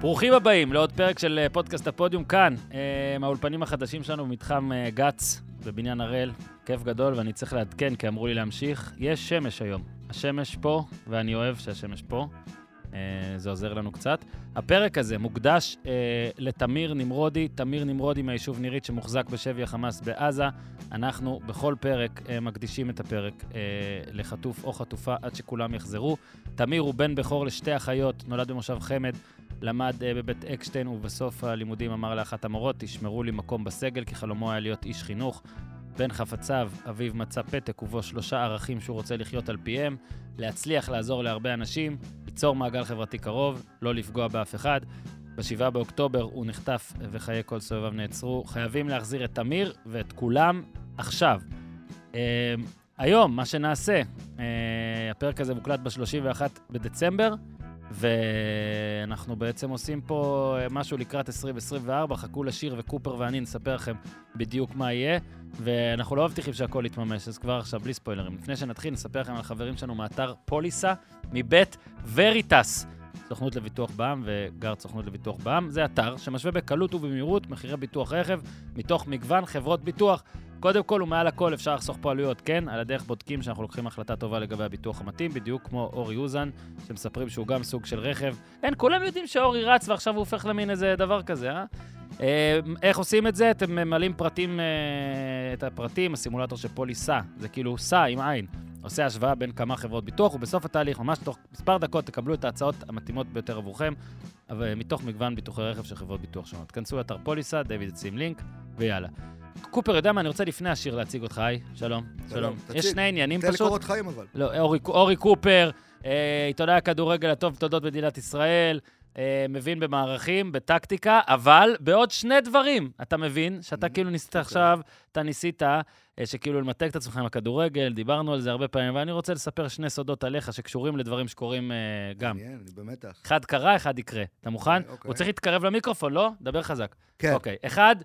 ברוכים הבאים לעוד פרק של אה, פודקאסט הפודיום כאן, אה, מהאולפנים החדשים שלנו במתחם אה, גץ בבניין הראל. כיף גדול, ואני צריך לעדכן, כי אמרו לי להמשיך. יש שמש היום. השמש פה, ואני אוהב שהשמש פה. זה עוזר לנו קצת. הפרק הזה מוקדש אה, לתמיר נמרודי, תמיר נמרודי מהיישוב נירית שמוחזק בשבי החמאס בעזה. אנחנו בכל פרק אה, מקדישים את הפרק אה, לחטוף או חטופה עד שכולם יחזרו. תמיר הוא בן בכור לשתי אחיות, נולד במושב חמד, למד אה, בבית אקשטיין, ובסוף הלימודים אמר לאחת המורות, תשמרו לי מקום בסגל, כי חלומו היה להיות איש חינוך. בין חפציו, אביו מצא פתק ובו שלושה ערכים שהוא רוצה לחיות על פיהם, להצליח לעזור להרבה אנשים, ליצור מעגל חברתי קרוב, לא לפגוע באף אחד. ב-7 באוקטובר הוא נחטף וחיי כל סובביו נעצרו. חייבים להחזיר את תמיר ואת כולם עכשיו. אה, היום, מה שנעשה, אה, הפרק הזה מוקלט ב-31 בדצמבר, ואנחנו בעצם עושים פה אה, משהו לקראת 2024, חכו לשיר וקופר ואני נספר לכם בדיוק מה יהיה, ואנחנו לא מבטיחים שהכל יתממש, אז כבר עכשיו, בלי ספוילרים. לפני שנתחיל, נספר לכם על החברים שלנו מאתר פוליסה, מבית וריטס. סוכנות לביטוח בע"מ וגרד סוכנות לביטוח בע"מ. זה אתר שמשווה בקלות ובמהירות מחירי ביטוח רכב מתוך מגוון חברות ביטוח. קודם כל ומעל הכל אפשר לחסוך פה עלויות, כן? על הדרך בודקים שאנחנו לוקחים החלטה טובה לגבי הביטוח המתאים, בדיוק כמו אורי אוזן, שמספרים שהוא גם סוג של רכב. אין, כולם יודעים שאורי רץ ועכשיו הוא הופך למין איזה דבר כזה, אה? אה, איך עושים את זה? אתם ממלאים פרטים, אה, את הפרטים, הסימולטור של פוליסה, זה כאילו סע עם עין. עושה השוואה בין כמה חברות ביטוח, ובסוף התהליך, ממש תוך מספר דקות, תקבלו את ההצעות המתאימות ביותר עבורכם, מתוך מגוון ביטוחי רכב של חברות ביטוח שונות. כנסו לאתר פוליסה, דיוויד ישים לינק, ויאללה. קופר, יודע מה, אני רוצה לפני השיר להציג אותך, היי, שלום, שלום. יש שני עניינים תן פשוט. קורות חיים אבל. לא, אורי, אורי קופר, אה, עיתונאי הכדורגל הטוב בתולדות מדינת ישראל, אה, מבין במערכים, בטקטיקה, אבל בעוד שני דברים. אתה מבין שאתה Mhm, כאילו ניסית אוקיי. עכשיו, אתה ניסית אה, שכאילו למתג את עצמך עם הכדורגל, דיברנו על זה הרבה פעמים, ואני רוצה לספר שני סודות עליך שקשורים לדברים שקורים גם. מעניין, אני במתח. אחד קרה, אחד יקרה. אתה מוכן? אוקיי. הוא צריך להתקרב למיקרופון, לא? דבר חזק. כן, אוקיי. אחד,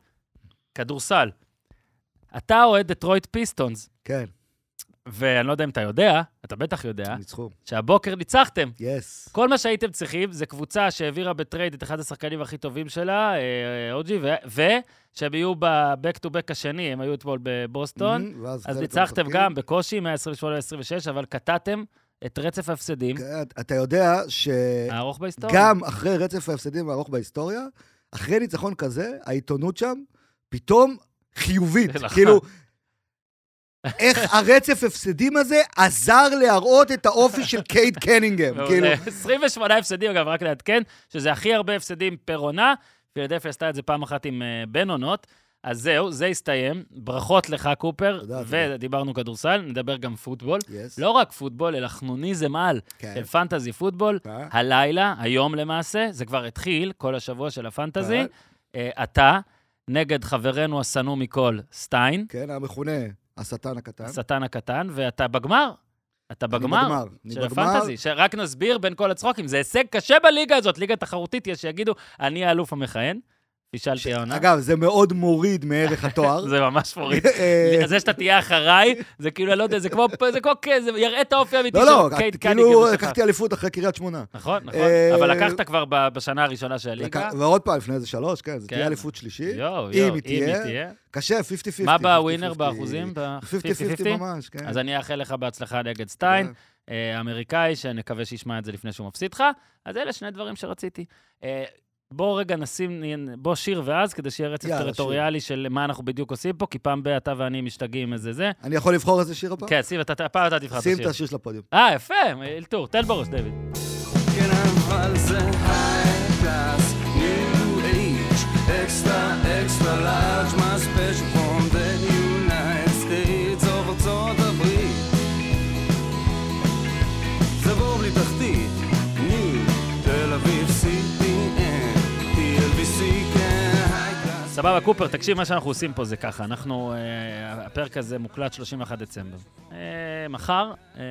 כדורסל. אתה אוהד דטרויט פיסטונס, כן, ואני לא יודע אם אתה יודע, אתה בטח יודע, ניצחו. שהבוקר ניצחתם. yes. כל מה שהייתם צריכים זה קבוצה שהעבירה ב trade את אחד השחקנים הכי טובים שלה, אה, OG, ו- ושהם יהיו ב-back to back השני, הם היו אתמול בבוסטון, ואז אז ניצחתם. גם בקושי, 128-26, אבל קטעתם את רצף ההפסדים כן, אתה יודע הארוך בהיסטוריה. שגם אחרי רצף ההפסדים הארוך בהיסטוריה, אחרי ניצחון כזה, העיתונות שם פתאום חיובית. כאילו, איך הרצף הפסדים הזה עזר להראות את האופי של קייד קנינגהם. כאילו, 28 הפסדים, אגב, רק לעדכן, שזה הכי הרבה הפסדים per עונה. פילדלפיה עשתה את זה פעם אחת עם אה, בן עונות. אז זהו, זה הסתיים. ברכות לך, קופר. תודה, תודה. ודיברנו כדורסל, נדבר גם פוטבול. yes. לא רק פוטבול, אלא חנוניזם על כן. של fantasy football. אה? הלילה, היום למעשה, זה כבר התחיל, כל השבוע של ה fantasy. אה? אה, אתה, נגד חברנו השנוא מכל, סטיין, כן, המכונה השטן הקטן. השטן הקטן, ואתה בגמר. אתה בגמר. בגמר. של. הפנטזי, שרק נסביר בין כל הצחוקים, זה הישג קשה בליגה הזאת, ליגה תחרותית, יש שיגידו, אני האלוף המכהן. פישלתי העונה. אגב, זה מאוד מוריד מערך התואר. זה ממש מוריד. אה, זה שאתה תהיה אחריי, זה כאילו, אני לא יודע, זה כמו, זה כמו, זה יראה את האופי האמיתי לא, לא, של קייט כאילו קניגר שלך. לקחתי אליפות אחרי קריית שמונה. נכון, נכון. אה, אבל לקחת כבר בשנה הראשונה של הליגה. ועוד פעם, לפני איזה שלוש, כן, זה כן. תהיה אליפות שלישית. אם היא תהיה. קשה, 50-50. מה בווינר 50-50. באחוזים? ב- 50-50 ממש, כן. אז אני אאחל לך בהצלחה נגד סטיין, אה, אמריקאי, שנקווה שישמע את זה לפני שהוא מפסיד לך. אז אלה שני דברים שרציתי. בוא רגע נשים, בוא שיר ואז, כדי שיהיה רצף יאללה, טריטוריאלי של מה אנחנו בדיוק עושים פה, כי פעם ב- אתה ואני משתגעים איזה זה. אני יכול לבחור איזה שיר הפעם? כן, שים, אתה- הפעם אתה תבחר את שים את השיר. השיר של הפודיום. אה, יפה, אלתור, תן בראש, דיוויד. כן אבל זה סבבה, קופר, תקשיב, מה שאנחנו עושים פה זה ככה, אנחנו, אה, הפרק הזה מוקלט 31 דצמבר. אה, מחר, אה,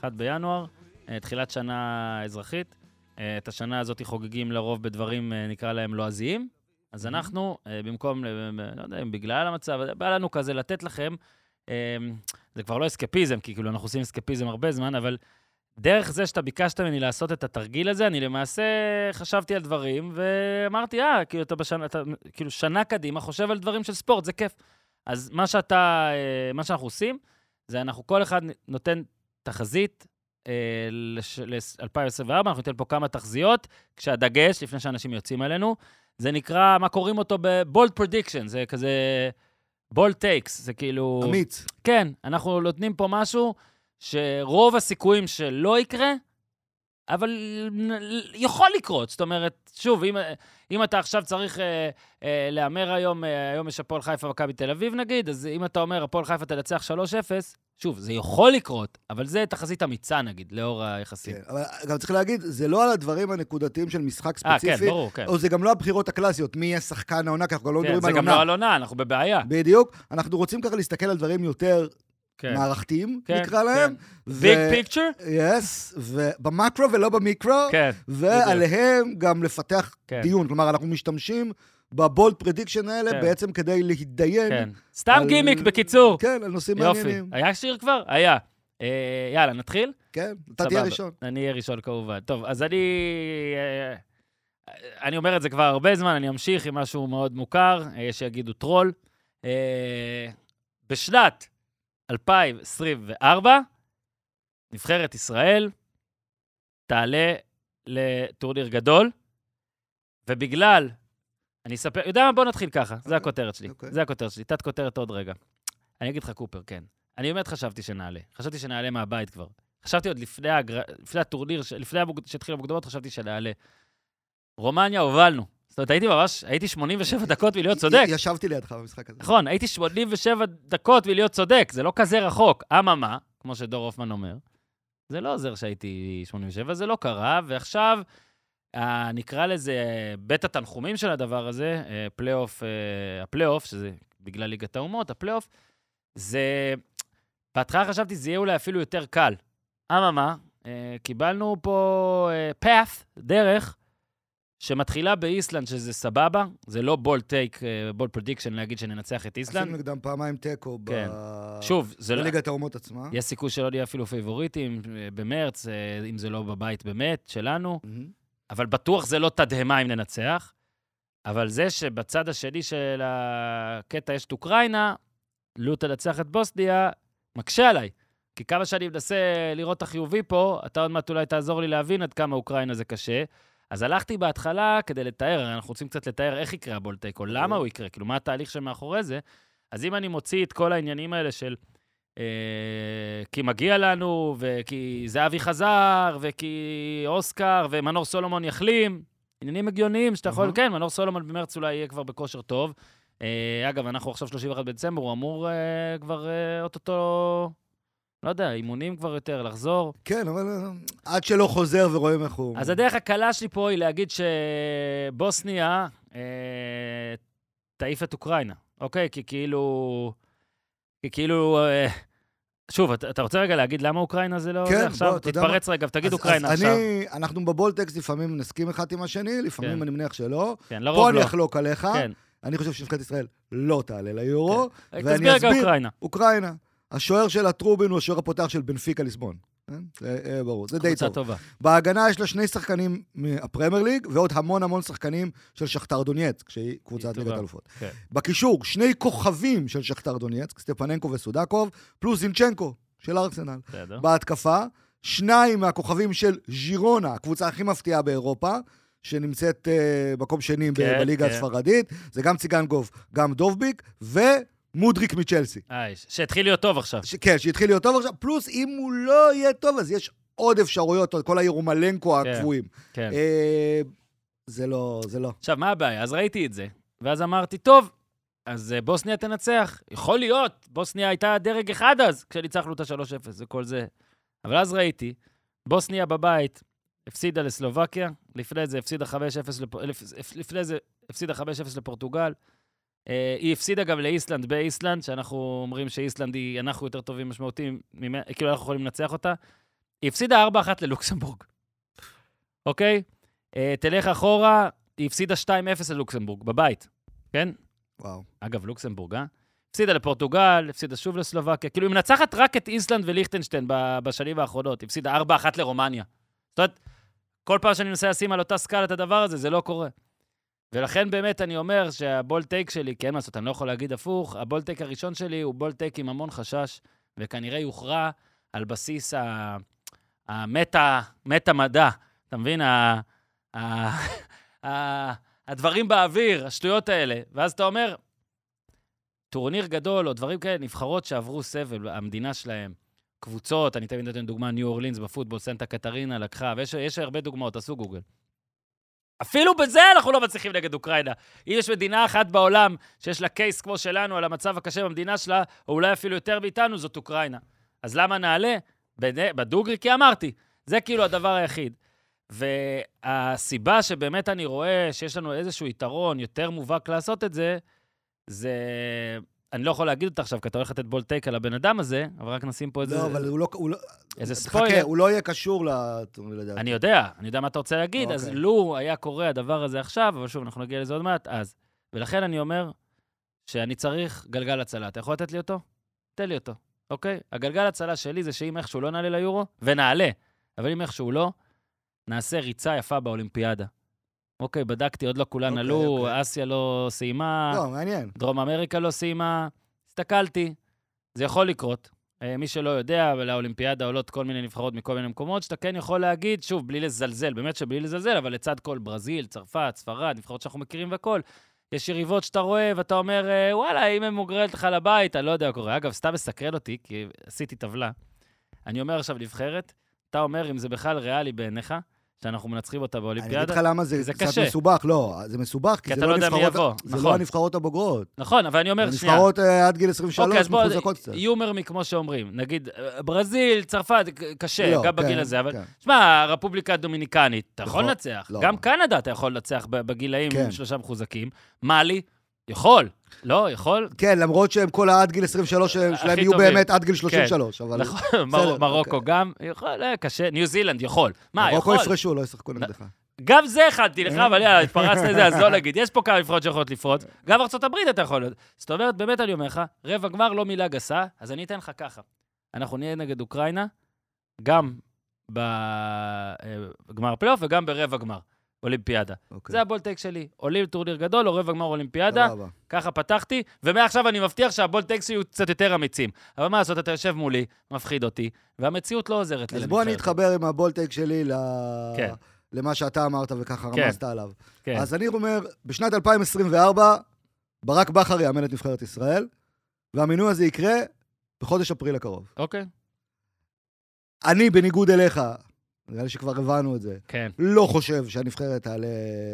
1 בינואר, אה, תחילת שנה אזרחית. את השנה הזאת חוגגים לרוב בדברים, נקרא להם לועזיים. אז אנחנו, אה, במקום, לא יודע אם בגלל המצב, בא לנו כזה לתת לכם, זה כבר לא אסקפיזם, כי כאילו אנחנו עושים אסקפיזם הרבה זמן, אבל דרך זה שאתה ביקשת ממני לעשות את התרגיל הזה, אני למעשה חשבתי על דברים, ואמרתי, אה, כאילו, אתה בשנה, אתה, כאילו, שנה קדימה חושב על דברים של ספורט, זה כיף. אז מה שאתה, אה, מה שאנחנו עושים, זה אנחנו, כל אחד נותן תחזית אה, ל-2024, אנחנו ניתן פה כמה תחזיות, כשהדגש, לפני שאנשים יוצאים עלינו, זה נקרא, מה קוראים אותו ב-bold prediction, זה כזה bold takes, זה כאילו... אמיץ. כן, אנחנו נותנים פה משהו שרוב הסיכויים שלא יקרה, אבל יכול לקרות. זאת אומרת, שוב, אם, אם אתה עכשיו צריך אה, אה, להמר היום, אה, היום יש הפועל חיפה מכבי תל אביב נגיד, אז אם אתה אומר הפועל חיפה תנצח 3-0, שוב, זה יכול לקרות, אבל זה תחזית אמיצה נגיד, לאור היחסים. כן, אבל גם צריך להגיד, זה לא על הדברים הנקודתיים של משחק אה, ספציפי, כן, ברור, כן. או זה גם לא הבחירות הקלאסיות, מי יהיה שחקן העונה, כי אנחנו גם לא כן, מדברים זה על גם עונה. לא על עונה, אנחנו בבעיה. בדיוק. אנחנו רוצים ככה להסתכל על דברים יותר כן. מערכתיים, כן, נקרא להם. ביג פיקצ'ר? יס, ובמקרו ולא במיקרו, כן. ועליהם גם לפתח כן. דיון. כלומר, אנחנו משתמשים ב bold prediction האלה כן. בעצם כדי להתדיין. כן. סתם על- גימיק, בקיצור. כן, על נושאים יופי. מעניינים. היה שיר כבר? היה. אה, יאללה, נתחיל? כן, אתה תהיה. ראשון. אני אהיה ראשון כמובן. טוב, אז אני... אה, אני אומר את זה כבר הרבה זמן, אני אמשיך עם משהו מאוד מוכר, אה, יש שיגידו טרול. אה, בשנת 2024, נבחרת ישראל תעלה לטורניר גדול, ובגלל... אני אספר... יודע מה? בוא נתחיל ככה, זה אוקיי. הכותרת שלי. אוקיי. זה הכותרת שלי, תת כותרת עוד רגע. אני אגיד לך, קופר, כן. אני באמת חשבתי שנעלה. חשבתי שנעלה מהבית כבר. חשבתי עוד לפני, הגר... לפני הטורניר, לפני המוג... שהתחיל המוקדמות, חשבתי שנעלה. רומניה, הובלנו. זאת אומרת, הייתי ממש, הייתי 87 דקות מלהיות צודק. ישבתי לידך במשחק הזה. נכון, הייתי 87 דקות מלהיות צודק, זה לא כזה רחוק. אממה, כמו שדור הופמן אומר, זה לא עוזר שהייתי 87, זה לא קרה, ועכשיו, אה, נקרא לזה בית התנחומים של הדבר הזה, אה, פלייאוף, אה, הפלייאוף, שזה בגלל ליגת האומות, הפלייאוף, זה... בהתחלה חשבתי שזה יהיה אולי אפילו יותר קל. אממה, קיבלנו פה path, דרך, שמתחילה באיסלנד, שזה סבבה, זה לא bold take, bold prediction להגיד שננצח את עשינו איסלנד. נגדם פעמיים תיקו ב- כן. שוב, זה לא... בליגת האומות עצמה. יש סיכוי שלא נהיה אפילו פייבוריטים אה, במרץ, אה, אם זה לא בבית באמת, שלנו, מהמם. אבל בטוח זה לא תדהמה אם ננצח. אבל זה שבצד השני של הקטע יש את אוקראינה, לו תנצח את בוסניה, מקשה עליי. כי כמה שאני מנסה לראות את החיובי פה, אתה עוד מעט אולי תעזור לי להבין עד כמה אוקראינה זה קשה. אז הלכתי בהתחלה כדי לתאר, אנחנו רוצים קצת לתאר איך יקרה הבולטק, או למה הוא יקרה, כאילו, מה התהליך שמאחורי זה. אז אם אני מוציא את כל העניינים האלה של אה, כי מגיע לנו, וכי זהבי חזר, וכי אוסקר ומנור סולומון יחלים, עניינים הגיוניים שאתה יכול. כן, מנור סולומון במרץ אולי יהיה כבר בכושר טוב. אה, אגב, אנחנו עכשיו 31 בדצמבר, הוא אמור אה, כבר אה, אוטוטו, לא יודע, אימונים כבר יותר, לחזור. כן, אבל אה, עד שלא חוזר ורואים איך הוא... אז הדרך הקלה שלי פה היא להגיד שבוסניה אה, תעיף את אוקראינה, אוקיי? כי כאילו... כי כאילו... אה, שוב, אתה, אתה רוצה רגע להגיד למה אוקראינה זה לא... כן, זה עכשיו, בוא, אתה יודע מה? תתפרץ רגע ותגיד אוקראינה אז עכשיו. אני, אנחנו בבולטקסט לפעמים נסכים אחד עם השני, לפעמים כן. אני מניח שלא. כן, פה לרוב אני לא. אחלוק עליך. כן. אני חושב שנבחרת ישראל לא תעלה ליורו. אה, ואני תסביר רגע אסביר. אוקראינה. אוקראינה. השוער של הטרובין הוא השוער הפותח של בנפיקה ליסבון. כן? זה אה, ברור, זה די קבוצה טוב. טובה. בהגנה יש לה שני שחקנים מהפרמייר ליג, ועוד המון המון שחקנים של שכתר דונייצק, שהיא קבוצת ליגת טובה. האלופות. כן. בקישור, שני כוכבים של שכתר דונייצק, סטפננקו וסודקוב, פלוס זינצ'נקו של ארסנל. בסדר. בהתקפה, שניים מהכוכבים של ז'ירונה, הקבוצה הכי מפתיעה באירופה, שנמצאת אה, מקום שני כן, בליגה כן. הספרדית, זה גם ציגנגוב, גם דובביק, ומודריק מצ'לסי. אה, ש- שהתחיל להיות טוב עכשיו. ש- כן, שהתחיל להיות טוב עכשיו, פלוס אם הוא לא יהיה טוב, אז יש עוד אפשרויות, כל הירומלנקו כן. הקבועים. כן. אה, זה לא, זה לא. עכשיו, מה הבעיה? אז ראיתי את זה, ואז אמרתי, טוב, אז אה, בוסניה תנצח. יכול להיות, בוסניה הייתה דרג אחד אז, כשניצחנו את ה-3-0 וכל זה. אבל אז ראיתי, בוסניה בבית הפסידה לסלובקיה, לפני זה הפסידה 5-0, לפ... לפ- לפני זה הפסידה 5-0 לפורטוגל. אה, היא הפסידה גם לאיסלנד באיסלנד, שאנחנו אומרים שאיסלנד היא, אנחנו יותר טובים משמעותיים, כאילו אנחנו יכולים לנצח אותה. היא הפסידה 4-1 ללוקסמבורג, אוקיי? אה, תלך אחורה, היא הפסידה 2-0 ללוקסמבורג, בבית, כן? וואו. אגב, לוקסמבורג, אה? הפסידה לפורטוגל, הפסידה שוב לסלובקיה. כאילו, היא מנצחת רק את איסלנד וליכטנשטיין בשנים האחרונות. הפסידה 4-1 לרומניה. זאת אומרת, כל פעם שאני מנסה לשים על אותה סקאלה את הדבר הזה, זה לא קורה. ולכן באמת אני אומר שהבול טייק שלי, כן, מה לעשות, אני לא יכול להגיד הפוך, הבול טייק הראשון שלי הוא בול טייק עם המון חשש, וכנראה יוכרע על בסיס המטה, מטה מדע. אתה מבין? ה- ה- ה- הדברים באוויר, השטויות האלה. ואז אתה אומר, טורניר גדול או דברים כאלה, נבחרות שעברו סבל, המדינה שלהם, קבוצות, אני תמיד נותן דוגמה, ניו אורלינס בפוטבול, סנטה קטרינה לקחה, ויש יש הרבה דוגמאות, תעשו גוגל. אפילו בזה אנחנו לא מצליחים נגד אוקראינה. אם יש מדינה אחת בעולם שיש לה קייס כמו שלנו על המצב הקשה במדינה שלה, או אולי אפילו יותר מאיתנו, זאת אוקראינה. אז למה נעלה? בד- בדוגרי? כי אמרתי, זה כאילו הדבר היחיד. והסיבה שבאמת אני רואה שיש לנו איזשהו יתרון יותר מובהק לעשות את זה, זה... אני לא יכול להגיד אותה עכשיו, כי אתה הולך לתת בול טייק על הבן אדם הזה, אבל רק נשים פה איזה, לא, אבל הוא לא... הוא לא- איזה חכה, ספוילר. הוא לא יהיה קשור לדעתי. אני יודע, אני יודע מה אתה רוצה להגיד, אז אוקיי. לו היה קורה הדבר הזה עכשיו, אבל שוב, אנחנו נגיע לזה עוד מעט, אז. ולכן אני אומר שאני צריך גלגל הצלה. אתה יכול לתת לי אותו? תן לי אותו, אוקיי? הגלגל הצלה שלי זה שאם איכשהו לא נעלה ליורו, ונעלה, אבל אם איכשהו לא, נעשה ריצה יפה באולימפיאדה. אוקיי, בדקתי, עוד לא כולן אוקיי, עלו, אוקיי. אסיה לא סיימה, לא, מעניין. דרום אמריקה לא סיימה. הסתכלתי, זה יכול לקרות. אה, מי שלא יודע, לאולימפיאדה עולות כל מיני נבחרות מכל מיני מקומות, שאתה כן יכול להגיד, שוב, בלי לזלזל, באמת שבלי לזלזל, אבל לצד כל ברזיל, צרפת, ספרד, נבחרות שאנחנו מכירים והכול, יש יריבות שאתה רואה ואתה אומר, אה, וואלה, אם הם מוגרלת לך לבית, אני לא יודע מה קורה. אגב, סתם מסקרן אותי, כי עשיתי טבלה. אני אומר עכשיו נבחרת, אתה אומר אם זה בכלל ריאלי בעיניך, שאנחנו מנצחים אותה אני אגיד באולימפיאדה. לך למה זה זה קצת. מסובך. לא, זה מסובך, כי כי זה לא לא הנבחרות- יבוא, זה נכון. לא הנבחרות הבוגרות. נכון, אבל אני אומר, שנייה. נבחרות אה, עד גיל 23 אוקיי, מחוזקות קצת. יומר כמו שאומרים. נגיד, אה, ברזיל, צרפת, קשה, לא, גם בגיל כן, הזה, אבל... כן. שמע, הרפובליקה הדומיניקנית, אתה יכול יכול. לנצח. לא. גם קנדה אתה יכול לנצח בגילאים כן. שלושה מחוזקים. מאלי, יכול. לא, יכול? כן, למרות שהם כל העד גיל 23 שלהם יהיו טובים. באמת עד גיל 33, אבל נכון, בסדר, מרוקו אוקיי. גם, יכול, אה, קשה. ניו זילנד, יכול. מה, מרוקו יכול? יפרשו, לא ישחקו נגדך. גם זה הכנתי לך, אבל יאללה, התפרצת לזה, אז לא נגיד. יש פה כמה נבחרות שיכולות לפרוץ. גם הברית אתה יכול. זאת אומרת, באמת אני אומר לך, רבע גמר לא מילה גסה, אז אני אתן לך ככה. אנחנו נהיה נגד אוקראינה, גם בגמר פלייאוף וגם ברבע גמר אולימפיאדה. אוקיי. זה ה bold take שלי. עולים טורניר גדול או רבע גמר אולימפיאדה, סבבה. ככה פתחתי, ומעכשיו אני מבטיח שה bold take שלי הוא קצת יותר אמיצים. אבל מה לעשות, אתה יושב מולי, מפחיד אותי, והמציאות לא עוזרת לי אז בוא אני. אתחבר עם ה bold take שלי ל- כן. למה שאתה אמרת וככה כן. רמזת עליו. כן. אז אני אומר, בשנת 2024, ברק בכר יאמן את נבחרת ישראל, והמינוי הזה יקרה בחודש אפריל הקרוב. אוקיי, אני, בניגוד אליך, נראה לי שכבר הבנו את זה, כן, לא חושב שהנבחרת תעלה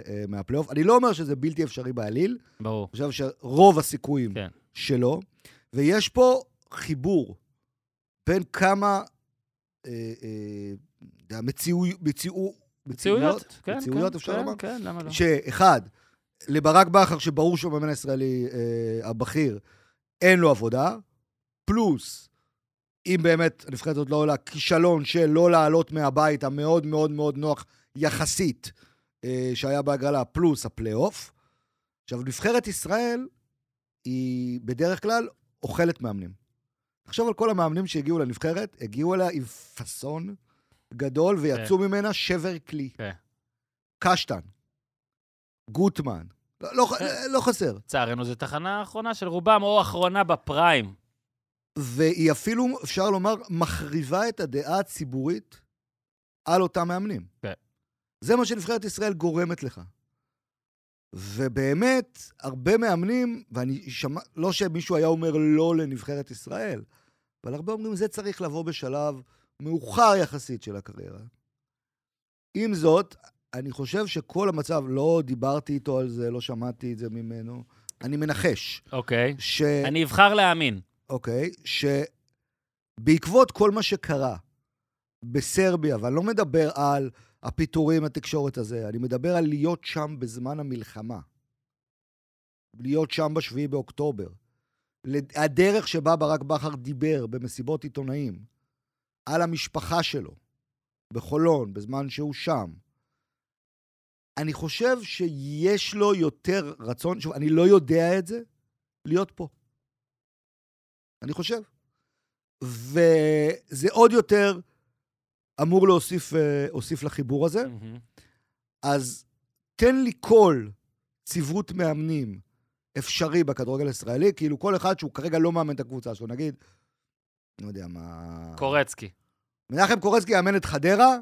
אה, מהפלייאוף. אני לא אומר שזה בלתי אפשרי בעליל, ברור. אני חושב שרוב הסיכויים כן. שלו, ויש פה חיבור בין כמה אה, אה, מציאו- מציאו- מציאויות, כן, מציאויות, כן, אפשר כן, לומר? כן, למה לא? שאחד, לברק בכר, שברור שהוא המאמן הישראלי אה, הבכיר, אין לו עבודה, פלוס, אם באמת הנבחרת הזאת לא עולה, כישלון של לא לעלות מהבית המאוד מאוד מאוד נוח יחסית אה, שהיה בהגרלה, פלוס הפלייאוף. עכשיו, נבחרת ישראל היא בדרך כלל אוכלת מאמנים. תחשוב על כל המאמנים שהגיעו לנבחרת, הגיעו אליה עם פאסון גדול ויצאו ממנה שבר כלי. כן. קשטן, גוטמן, לא, לא, כן. לא חסר. לצערנו, זו תחנה האחרונה של רובם, או אחרונה בפריים. והיא אפילו, אפשר לומר, מחריבה את הדעה הציבורית על אותם מאמנים. כן. זה מה שנבחרת ישראל גורמת לך. ובאמת, הרבה מאמנים, ואני שמע, לא שמישהו היה אומר לא לנבחרת ישראל, אבל הרבה אומרים, זה צריך לבוא בשלב מאוחר יחסית של הקריירה. עם זאת, אני חושב שכל המצב, לא דיברתי איתו על זה, לא שמעתי את זה ממנו, אני מנחש, אוקיי. ש... אני אבחר להאמין. אוקיי? שבעקבות כל מה שקרה בסרביה, ואני לא מדבר על הפיטורים, התקשורת הזה, אני מדבר על להיות שם בזמן המלחמה. להיות שם בשביעי באוקטובר. הדרך שבה ברק בכר דיבר במסיבות עיתונאים על המשפחה שלו בחולון, בזמן שהוא שם, אני חושב שיש לו יותר רצון, שוב, אני לא יודע את זה, להיות פה. אני חושב. וזה עוד יותר אמור להוסיף אה, הוסיף לחיבור הזה. מהמם. אז תן לי כל צברות מאמנים אפשרי בכדורגל הישראלי, כאילו כל אחד שהוא כרגע לא מאמן את הקבוצה שלו, נגיד, לא יודע מה... קורצקי. מנחם קורצקי יאמן את חדרה,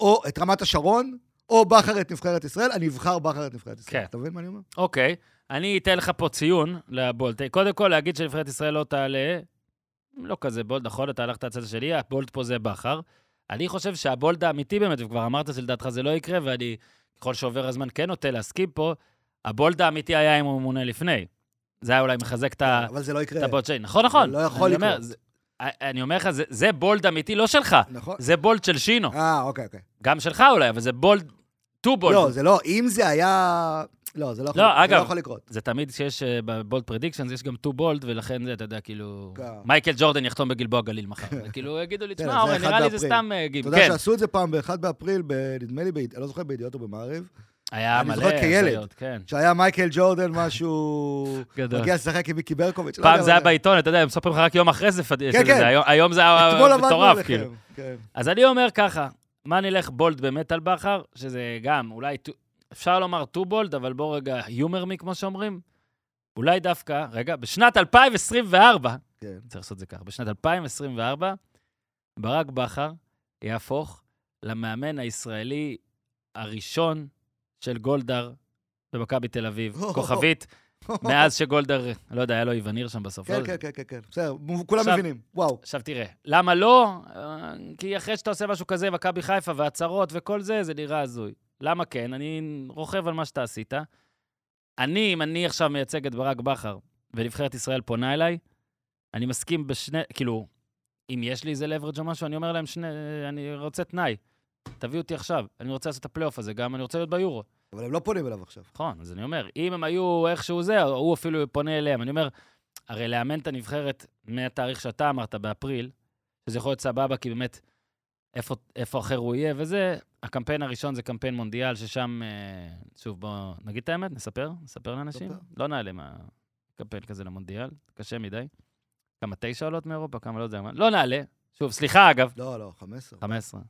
או את רמת השרון, או בכר את נבחרת ישראל, אני אבחר בכר את נבחרת ישראל. כן. אתה מבין מה אני אומר? אוקיי, אני אתן לך פה ציון לבולט. קודם כל, להגיד שנבחרת ישראל לא תעלה, לא כזה בולט, נכון? אתה הלכת לצד השני, הבולט פה זה בכר. אני חושב שהבולט האמיתי באמת, וכבר אמרת שלדעתך זה לא יקרה, ואני, ככל שעובר הזמן, כן נוטה להסכים פה, הבולט האמיתי היה אם הוא ממונה לפני. זה היה אולי מחזק את ה- אבל זה לא יקרה. את ה bold שלי. נכון, נכון. לא יכול אני אומר, לקרות. זה- אני אומר לך, זה- זה bold אמיתי, לא שלך, נכון. זה bold של שינו. אה, אוקיי, אוקיי. גם שלך אולי, אבל זה bold, too bold. לא, זה לא, אם זה היה... לא, זה לא יכול לא, זה אגב, לא יכול לקרות. זה תמיד שיש ב bold predictions, יש גם too bold, ולכן זה, אתה יודע, כאילו... כן. מייקל ג'ורדן יחתום בגלבוע גליל מחר. וכאילו, יגידו לי, כן, תשמע, זה אורן, נראה לי זה. סתם אה, גיב. אתה יודע כן, שעשו את זה פעם ב-1 באפריל, ב- נדמה לי, ביד- אני לא זוכר בידיעות או במעריב, היה אני מלא זוכר כילד. כן. שהיה מייקל ג'ורדן משהו... גדול. מגיע לשחק עם מיקי ברקוביץ'. לא פעם זה היה בעיתון, אתה יודע, הם מספרים לך רק יום אחרי זה, כן, כן. זה. היום- זה היה מטורף. כאילו. כן. אז אני אומר ככה, מה נלך בולד באמת על בכר, שזה גם, אולי, אפשר לומר טו בולד, אבל בוא רגע, יומר מי, כמו שאומרים. אולי דווקא, רגע, בשנת 2024, כן. צריך לעשות את זה ככה. בשנת 2024, ברק בכר יהפוך למאמן הישראלי הראשון של גולדהר במכבי תל אביב. הו, כוכבית, מאז שגולדהר, לא יודע, היה לו איווניר שם בסוף. לא כן, יודע. כן, כן, כן. בסדר, כולם מבינים. וואו. עכשיו תראה, למה לא? אה, כי אחרי שאתה עושה משהו כזה, מכבי חיפה והצהרות וכל זה, זה נראה הזוי. למה כן? אני רוכב על מה שאתה עשית. אני, אם אני עכשיו מייצג את ברק בכר, ונבחרת ישראל פונה אליי, אני מסכים בשנייה, כאילו, אם יש לי איזה leverage או משהו, אני אומר להם, שנייה, אני רוצה תנאי. תביאו אותי עכשיו, אני רוצה לעשות את הפלייאוף הזה, גם אני רוצה להיות ביורו. אבל הם לא פונים אליו עכשיו. נכון, אז אני אומר, אם הם היו איכשהו זה, הוא אפילו פונה אליהם. אני אומר, הרי לאמן את הנבחרת מהתאריך שאתה אמרת, באפריל, שזה יכול להיות סבבה, כי באמת, איפה, איפה אחר הוא יהיה וזה, הקמפיין הראשון זה קמפיין מונדיאל, ששם, אה, שוב, בואו נגיד את האמת, נספר, נספר לאנשים. ספר. לא נעלה מהקמפיין כזה למונדיאל, קשה מדי. כמה, תשע עולות מאירופה? כמה, לא יודע. מה. לא נעלה. שוב, סליחה, אגב, לא, לא, 15. 15.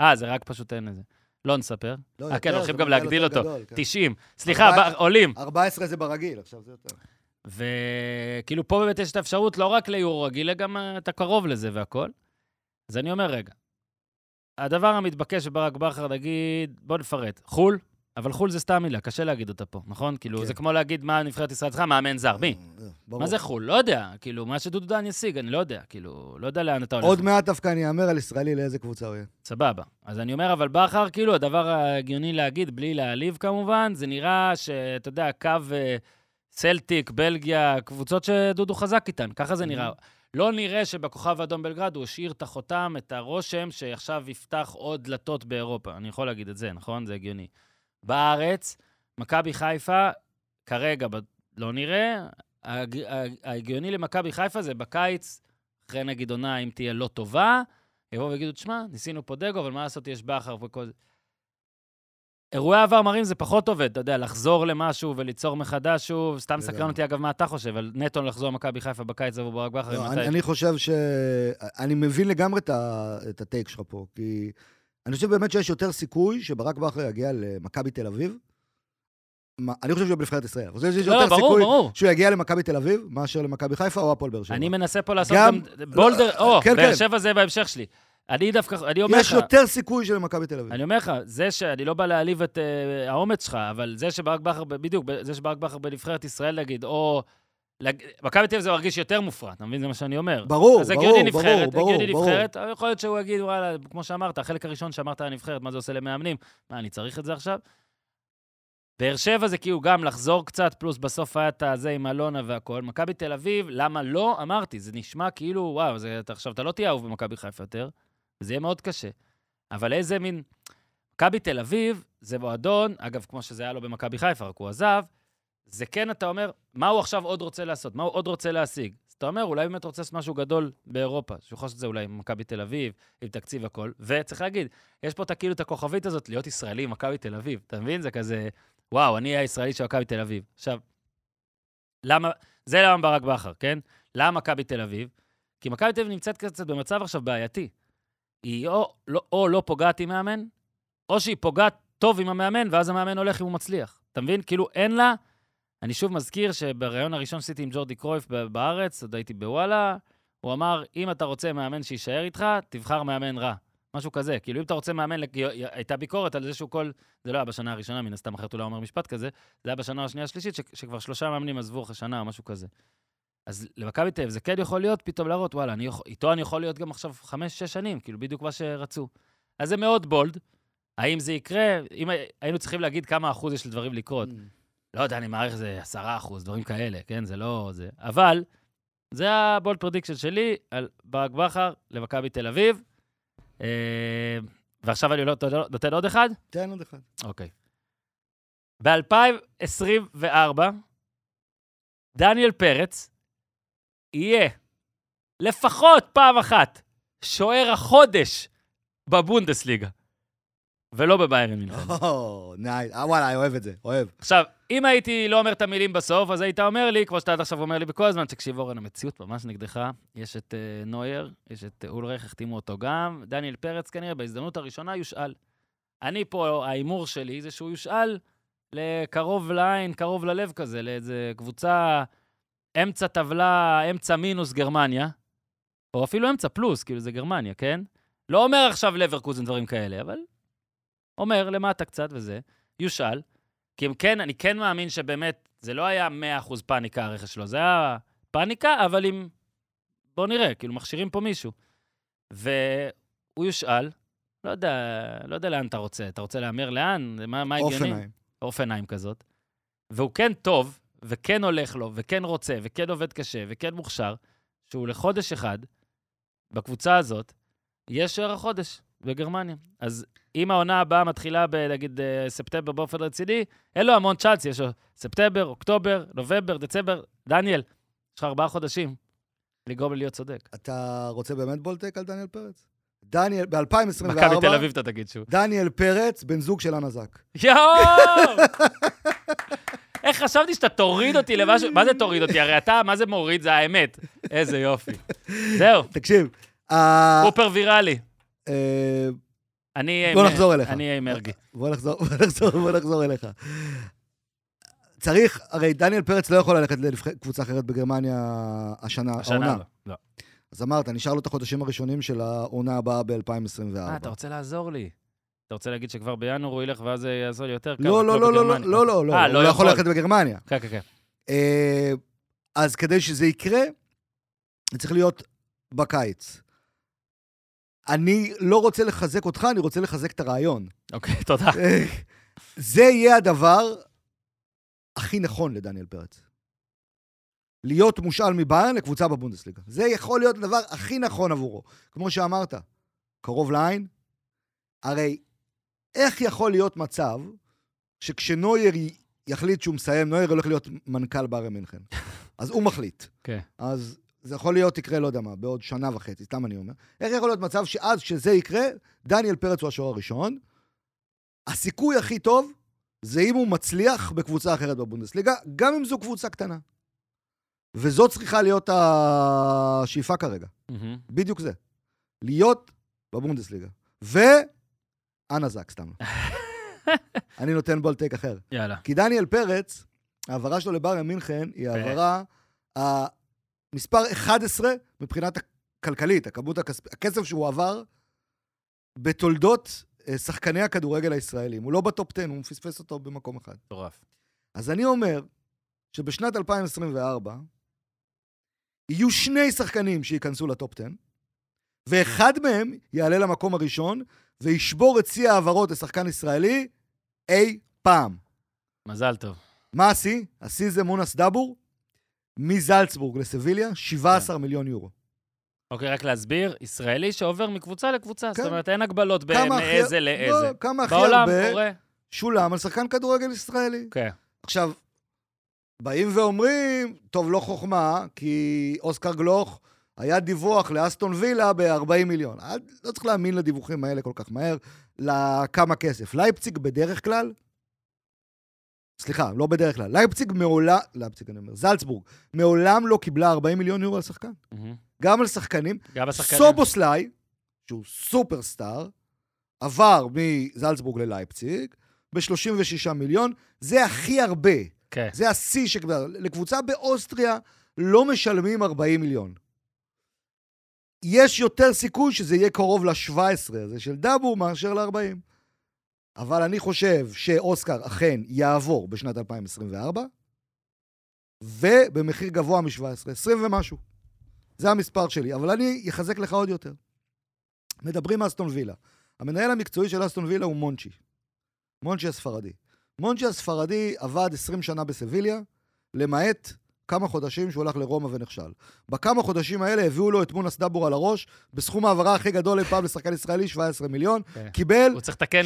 אה, זה רק פשוט אין לזה. לא נספר. לא, אה, כן, הולכים גם להגדיל אותו. גדול, כן. 90. סליחה, ארבע- ב- עולים. 14 זה ברגיל, עכשיו זה יותר. וכאילו פה באמת יש את האפשרות לא רק ליורו רגיל, אלא גם אה, אתה קרוב לזה והכל. אז אני אומר, רגע, הדבר המתבקש בברק בכר, נגיד, בוא נפרט, חו"ל, אבל חו"ל זה סתם מילה, קשה להגיד אותה פה, נכון? כאילו, כן. זה כמו להגיד מה נבחרת ישראל צריכה, מאמן זר, מי? אה, ברור. מה זה חו"ל? לא יודע, כאילו, מה שדודו דן ישיג, אני לא יודע, כאילו, לא יודע לאן אתה הולך. עוד מעט דווקא אני אאמר על ישראלי לאיזה קבוצה הוא יהיה. סבבה. אז אני אומר, אבל בכר, כאילו, הדבר ההגיוני להגיד, בלי להעליב כמובן, זה נראה שאתה יודע, קו אה, סלטיק, בלגיה, קבוצות שדודו חזק איתן, ככה זה נראה. לא נראה שבכוכב האדום בלגרד הוא השאיר את החותם, את הרושם שעכשיו יפתח עוד דלתות באירופה. אני יכול להגיד את זה, נכון? זה הגיוני. בארץ, מכבי חיפה, כרגע ב- לא נראה. ההג- ההגיוני למכבי חיפה זה בקיץ, אחרי נגיד עונה, אם תהיה לא טובה, יבואו ויגידו, תשמע, ניסינו פה דגו, אבל מה לעשות, יש בכר וכל זה. אירועי עבר מראים זה פחות עובד, אתה יודע, לחזור למשהו וליצור מחדש שוב. סתם. סקרן אותי, אגב, מה אתה חושב, על נטו לחזור למכבי חיפה בקיץ עבור ברק בכר, לא, אני, אני חושב ש... אני מבין לגמרי. את הטייק שלך פה, כי אני חושב באמת שיש יותר סיכוי שברק בכר יגיע למכבי תל אביב. מה, אני חושב שהוא בנבחרת ישראל. אני חושב שיש לא, יותר ברור, סיכוי ברור. שהוא יגיע למכבי תל אביב מאשר למכבי חיפה או הפועל באר שבע. אני מנסה פה לעשות גם... גם- בולדר, לא, או, כן, באר כן. שבע זה בהמשך שלי. אני דווקא, אני אומר לך... יש יותר סיכוי שלמכבי תל אביב. אני אומר לך, זה שאני לא בא להעליב את uh, האומץ שלך, אבל זה שברק בכר, בדיוק, זה שברק בכר בנבחרת ישראל, נגיד, או... מכבי תל אביב זה מרגיש יותר מופרע, אתה מבין? זה מה שאני אומר. ברור, אז ברור, הגיוני ברור, נבחרת, ברור, הגיוני ברור. נבחרת, אבל יכול להיות שהוא יגיד, וואלה, כמו שאמרת, החלק הראשון שאמרת על הנבחרת, מה זה עושה למאמנים? מה, אני צריך את זה עכשיו? באר שבע זה כאילו גם לחזור קצת, פלוס בסוף היה את הזה עם אלונה והכול. מכבי תל אביב, למה לא? אמרתי, זה נשמע כאילו, וואו, זה, אתה, עכשיו אתה לא תהיה אהוב במכבי חיפה יותר, זה יהיה מאוד קשה. אבל איזה מין... מכבי תל אביב זה מועדון, אגב, כמו שזה היה לו במכבי חיפה, רק הוא עזב, זה כן, אתה אומר, מה הוא עכשיו עוד רוצה לעשות? מה הוא עוד רוצה להשיג? אז אתה אומר, אולי באמת רוצה לעשות משהו גדול באירופה, שהוא יכול לעשות את זה אולי עם מכבי תל אביב, עם תקציב הכל, וצריך להגיד, יש פה את, כאילו את הכוכבית הזאת, להיות ישראלי עם מכבי תל אביב, אתה מבין? זה כזה, וואו, אני הישראלי של מכבי תל אביב. עכשיו, למה, זה למה ברק בכר, כן? למה מכבי תל אביב? כי מכבי תל אביב נמצאת קצת במצב עכשיו בעייתי. היא או לא, או לא פוגעת עם מאמן, או שהיא פוגעת טוב עם המאמן, ואז המאמן הולך אם הוא מצליח. אתה מבין? כאילו אין לה... אני שוב מזכיר שבריאיון הראשון שעשיתי עם ג'ורדי קרויף בארץ, עוד הייתי בוואלה, הוא אמר, אם אתה רוצה מאמן שיישאר איתך, תבחר מאמן רע. משהו כזה. כאילו, אם אתה רוצה מאמן, הייתה ביקורת על זה שהוא כל... זה לא היה בשנה הראשונה, מן הסתם אחרת הוא לא אומר משפט כזה, זה היה בשנה השנייה השלישית, ש- שכבר שלושה מאמנים עזבו אחרי שנה או משהו כזה. אז למכבי תל אביב זה כן יכול להיות פתאום להראות, וואלה, אני יכול, איתו אני יכול להיות גם עכשיו חמש-שש שנים, כאילו, בדיוק מה שרצו. אז זה מאוד בולד. האם זה יקרה? אם הי- היינו צריכים להגיד כמה אחוז יש לדברים לקרות. לא יודע, אני מעריך זה עשרה אחוז, דברים כאלה, כן? זה לא זה. אבל, זה ה bold prediction שלי על ברק בכר למכבי תל אביב. אה, ועכשיו אני לא- נותן עוד אחד? תן עוד אחד. אוקיי. ב-2024, דניאל פרץ יהיה לפחות פעם אחת שוער החודש בבונדסליגה, ולא בביירן מינכן. או, nice. אה, וואלה, אני אוהב את זה, אוהב. עכשיו, אם הייתי לא אומר את המילים בסוף, אז היית אומר לי, כמו שאתה עד עכשיו אומר לי בכל הזמן, תקשיב, אורן, המציאות ממש נגדך. יש את uh, נוייר, יש את uh, אולריך, החתימו אותו גם. דניאל פרץ כנראה בהזדמנות הראשונה יושאל. אני פה, ההימור שלי זה שהוא יושאל לקרוב לעין, קרוב ללב כזה, לאיזה קבוצה אמצע טבלה, אמצע מינוס גרמניה, או אפילו אמצע פלוס, כאילו זה גרמניה, כן? לא אומר עכשיו לברקוזן דברים כאלה, אבל אומר למטה קצת וזה, יושאל. כי אם כן, אני כן מאמין שבאמת, זה לא היה 100% פאניקה הרכש שלו, זה היה פאניקה, אבל עם... בוא נראה, כאילו, מכשירים פה מישהו. והוא יושאל, לא יודע, לא יודע לאן אתה רוצה. אתה רוצה להמר לאן? מה, מה הגיוני? אופנהיים. אופנהיים כזאת. והוא כן טוב, וכן הולך לו, וכן רוצה, וכן עובד קשה, וכן מוכשר, שהוא לחודש אחד, בקבוצה הזאת, יהיה שוער החודש בגרמניה. אז אם העונה הבאה מתחילה בנגיד אה, ספטמבר באופן רציני, אין לו המון צ'אנס, יש לו ספטמבר, אוקטובר, נובמבר, דצמבר. דניאל, יש לך ארבעה חודשים לגרום לי להיות צודק. אתה רוצה באמת בולטק על דניאל פרץ? דניאל, ב-2024, מכבי תל אביב אתה תגיד שהוא. דניאל פרץ, בן זוג של אנה זק. יואו! איך חשבתי שאתה תוריד אותי למשהו, מה זה תוריד אותי? הרי אתה, מה זה מוריד? זה האמת. איזה יופי. זהו, תקשיב, סופר ויראלי. אה, אני אהיה בוא נחזור אליך. אני אהיה עם מרגי. בוא נחזור, בוא נחזור, בוא נחזור אליך. צריך, הרי דניאל פרץ לא יכול ללכת לקבוצה אחרת בגרמניה השנה, השנה העונה. הבאה. לא. אז אמרת, נשאר לו את החודשים הראשונים של העונה הבאה ב-2024. אה, אתה רוצה לעזור לי. אתה רוצה להגיד שכבר בינואר הוא ילך ואז זה יעזור לי יותר? לא, רק לא, לא, לא, לא, בגרמניה. לא, לא, לא, אה, הוא לא יכול ללכת בגרמניה. כן, כן, כן. אה, אז כדי שזה יקרה, זה צריך להיות בקיץ. אני לא רוצה לחזק אותך, אני רוצה לחזק את הרעיון. אוקיי, תודה. אה, זה יהיה הדבר הכי נכון לדניאל פרץ. להיות מושאל מביירן לקבוצה בבונדסליגה. זה יכול להיות הדבר הכי נכון עבורו. כמו שאמרת, קרוב לעין. הרי איך יכול להיות מצב שכשנויר יחליט שהוא מסיים, נויר הולך להיות מנכ"ל ביירן מינכן. אז הוא מחליט. כן. אז זה יכול להיות יקרה, לא יודע מה, בעוד שנה וחצי, סתם אני אומר. איך יכול להיות מצב שעד שזה יקרה, דניאל פרץ הוא השוער הראשון, הסיכוי הכי טוב זה אם הוא מצליח בקבוצה אחרת בבונדסליגה, גם אם זו קבוצה קטנה. וזאת צריכה להיות השאיפה כרגע. מהמם. בדיוק זה. להיות בבונדסליגה. ואנה זק, סתם. אני נותן בולטק אחר. יאללה. כי דניאל פרץ, ההעברה שלו לביירן מינכן היא כן. המספר 11 מבחינת הכלכלית, הכמות הכספ... הכסף שהוא עבר בתולדות אה, שחקני הכדורגל הישראלים. הוא לא בטופ 10, הוא פספס אותו במקום אחד. מטורף. אז אני אומר שבשנת 2024 יהיו שני שחקנים שייכנסו לטופ 10, ואחד מהם יעלה למקום הראשון וישבור את שיא ההעברות לשחקן ישראלי אי פעם. מזל טוב. מה השיא? השיא זה מונס דאבור, מזלצבורג לסביליה, 17 מיליון יורו. אוקיי, רק להסביר, ישראלי שעובר מקבוצה לקבוצה, זאת כן. אומרת, אין הגבלות ב- כמה הכי- מאיזה לאיזה. לא, כמה הכי הרבה קורה. שולם על שחקן כדורגל ישראלי. כן. עכשיו, באים ואומרים, טוב, לא חוכמה, כי אוסקר גלוך היה דיווח לאסטון וילה ב-40 מיליון. לא צריך להאמין לדיווחים האלה כל כך מהר, לכמה כסף. לייפציג בדרך כלל סליחה, לא בדרך כלל. לייפציג מעולם, לייפציג אני אומר, זלצבורג, מעולם לא קיבלה 40 מיליון יורו על שחקן. מהמם. גם על שחקנים. גם השחקנים. סובוסליי, שהוא סופרסטאר, עבר מזלצבורג ללייפציג ב-36 מיליון, זה הכי הרבה. כן. זה השיא שכבר... לקבוצה באוסטריה לא משלמים 40 מיליון. יש יותר סיכוי שזה יהיה קרוב ל-17 הזה של דאבור מאשר ל-40. אבל אני חושב שאוסקר אכן יעבור בשנת 2024, ובמחיר גבוה מ-17, 20 ומשהו. זה המספר שלי, אבל אני אחזק לך עוד יותר. מדברים מאסטון וילה. המנהל המקצועי של אסטון וילה הוא מונצ'י. מונצ'י הספרדי. מונצ'י הספרדי עבד 20 שנה בסביליה, למעט כמה חודשים שהוא הלך לרומא ונכשל. בכמה חודשים האלה הביאו לו את מונס דבור על הראש, בסכום ההעברה הכי גדול אי פעם לשחקן ישראלי, 17 מיליון, כן. קיבל.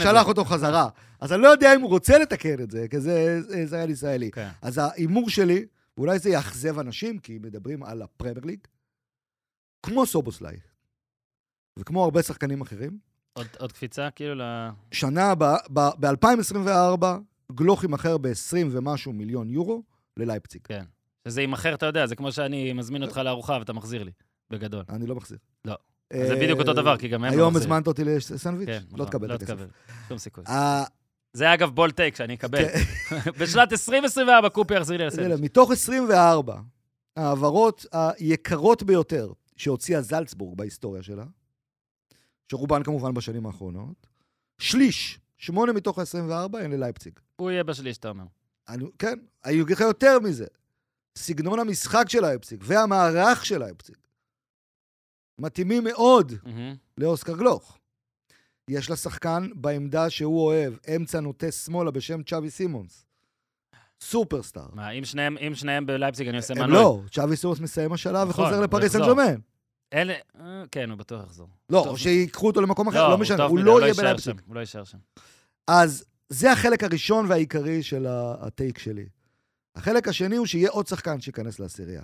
שלח אותו חזרה. אז אני לא יודע אם הוא רוצה לתקן את זה, כי זה זריין ישראלי. כן. אז ההימור שלי, ואולי זה יאכזב אנשים, כי מדברים על הפרמייר ליג, כמו סובוסליי, וכמו הרבה שחקנים אחרים, עוד- עוד קפיצה, כאילו, ל... שנה הבאה, ב-2024, גלוך יימכר ב-20 ומשהו מיליון יורו ללייפציג. כן. שזה יימכר, אתה יודע, זה כמו שאני מזמין אותך לארוחה ואתה מחזיר לי, בגדול. אני לא מחזיר. לא. אה, זה בדיוק אותו דבר, כי גם הם לא היום. הזמנת אותי לסנדוויץ'? כן, לא נכון, תקבל לא את הכסף. תקבל. שום סיכוי. אה, זה אגב בול טייק שאני אקבל. כן. בשנת 2024 קופי יחזיר לי לסנדוויץ'. מתוך 24 ההעברות היקרות ביותר שהוציאה זלצבורג בהיסטוריה שלה, שרובן כמובן בשנים האחרונות, שליש, שמונה מתוך ה-24 הן ללייפציג. הוא יהיה בשליש, אתה אומר. אני, כן, אני אגיד לך יותר מזה. סגנון המשחק של לייפציג והמערך של לייפציג מתאימים מאוד מהמם. לאוסקר גלוך. יש לה שחקן בעמדה שהוא אוהב, אמצע נוטה שמאלה בשם צ'אבי סימונס. סופרסטאר. מה, אם שניהם- אם שניהם בלייפציג, אני עושה הם מנוי. לא, צ'אבי סימונס מסיים השאלה נכון, וחוזר לפריס סן יחזור. ג'רמן. אלה... אה, כן, הוא בטוח יחזור. לא. או שיקחו אותו למקום אחר, לא משנה, טוב הוא לא יהיה בלייפציג. שם, הוא לא יישאר שם. אז זה החלק הראשון והעיקרי של הטייק שלי. החלק השני הוא שיהיה עוד שחקן שייכנס לעשירייה.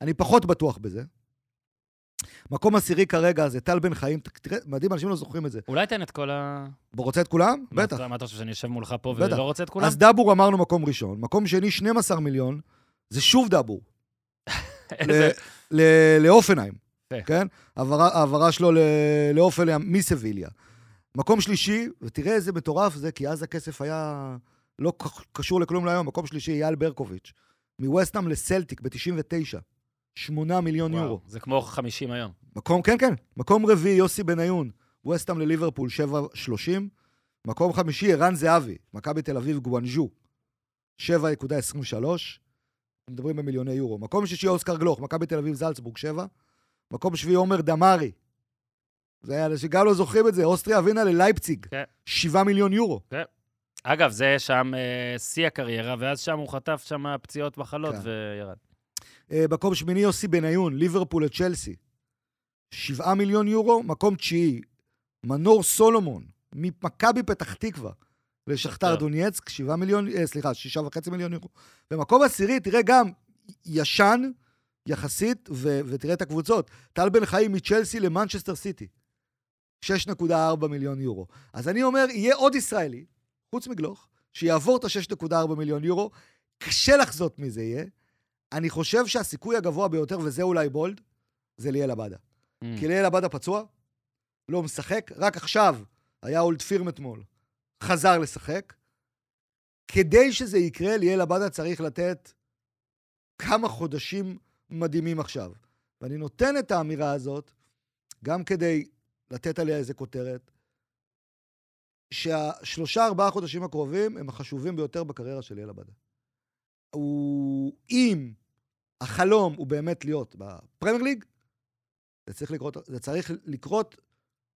אני פחות בטוח בזה. מקום עשירי כרגע זה טל בן חיים, תראה, מדהים, אנשים לא זוכרים את זה. אולי תן את כל ה... רוצה את כולם? מה בטח. מה אתה חושב, שאני יושב מולך פה בטח. ולא רוצה את כולם? אז דאבור אמרנו מקום ראשון, מקום שני 12 מיליון, זה שוב דאבור. לאופנהיים. כן? העברה שלו לאופנהיים מסביליה. מקום שלישי, ותראה איזה מטורף זה, כי אז הכסף היה לא קשור לכלום להיום, מקום שלישי, אייל ברקוביץ', מווסטהאם לסלטיק ב-99, 8 מיליון וואו, יורו. זה כמו 50 היום. מקום, כן, כן, מקום רביעי, יוסי בניון, ווסטהאם לליברפול, 7.30. מקום חמישי, ערן זהבי, מכבי תל אביב, גואנז'ו, 7.23. מדברים במיליוני יורו. מקום שישי, אוסקר גלוך, מכבי תל אביב, זלצבורג, 7. מקום שביעי, עומר דמארי. זה היה, שגם לא זוכרים את זה, אוסטריה ווינה ללייפציג, כן. 7 מיליון יורו. אגב, זה שם אה, שיא הקריירה, ואז שם הוא חטף שם פציעות מחלות כן. וירד. אה, מקום שמיני, יוסי בניון, ליברפול לצ'לסי, 7 מיליון יורו. מקום תשיעי, מנור סולומון, ממכבי פתח תקווה, לשכתר שכתר. דונייצק, 7 מיליון, אה, סליחה, 6.5 מיליון יורו. במקום עשירי, תראה גם, ישן יחסית, ו- ותראה את הקבוצות. טל בן חיים מצ'לסי למנצ'סטר סיטי, 6.4 מיליון יורו. אז אני אומר, יהיה עוד ישראלי, חוץ מגלוך, שיעבור את ה-6.4 מיליון יורו, קשה לחזות מי זה יהיה. אני חושב שהסיכוי הגבוה ביותר, וזה אולי בולד, זה ליאל עבדה. Mm. כי ליאל עבדה פצוע, לא משחק, רק עכשיו היה אולד פירם אתמול, חזר לשחק. כדי שזה יקרה, ליאל עבדה צריך לתת כמה חודשים מדהימים עכשיו. ואני נותן את האמירה הזאת גם כדי לתת עליה איזה כותרת, שהשלושה, ארבעה חודשים הקרובים הם החשובים ביותר בקריירה של ליאל עבדה. הוא, אם החלום הוא באמת להיות בפרמייר ליג, זה צריך לקרות, זה צריך לקרות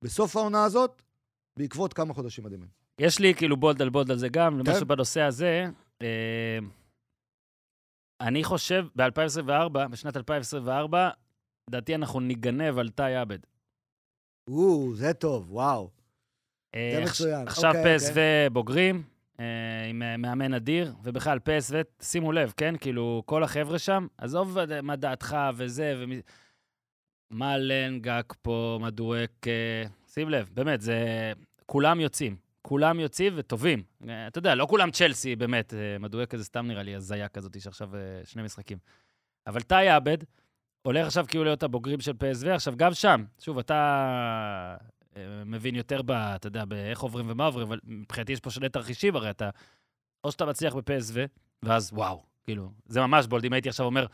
בסוף העונה הזאת, בעקבות כמה חודשים מדהימים. יש לי כאילו בולד על בולד על זה גם, כן. משהו בנושא הזה. אה, אני חושב, ב-2024, בשנת 2024, לדעתי אנחנו ניגנב על תאי עבד. או, זה טוב, וואו. אה, זה עכש- מצוין. עכשיו אוקיי, פסו בוגרים, אה, עם אה, מאמן אדיר, ובכלל פסו, שימו לב, כן? כאילו, כל החבר'ה שם, עזוב מה דעתך וזה, ומי... מלן, גג פה, מדואק, שים לב, באמת, זה... כולם יוצאים. כולם יוצאים וטובים. אתה יודע, לא כולם צ'לסי, באמת. מדואק זה סתם נראה לי הזיה כזאת שעכשיו שני משחקים. אבל טאי עבד הולך עכשיו כאילו להיות הבוגרים של PSV. עכשיו, גם שם, שוב, אתה מבין יותר ב... אתה יודע, באיך עוברים ומה עוברים, אבל מבחינתי יש פה שני תרחישים, הרי אתה... או שאתה מצליח ב-PSV, ואז וואו, כאילו, זה ממש בולד. אם הייתי עכשיו אומר,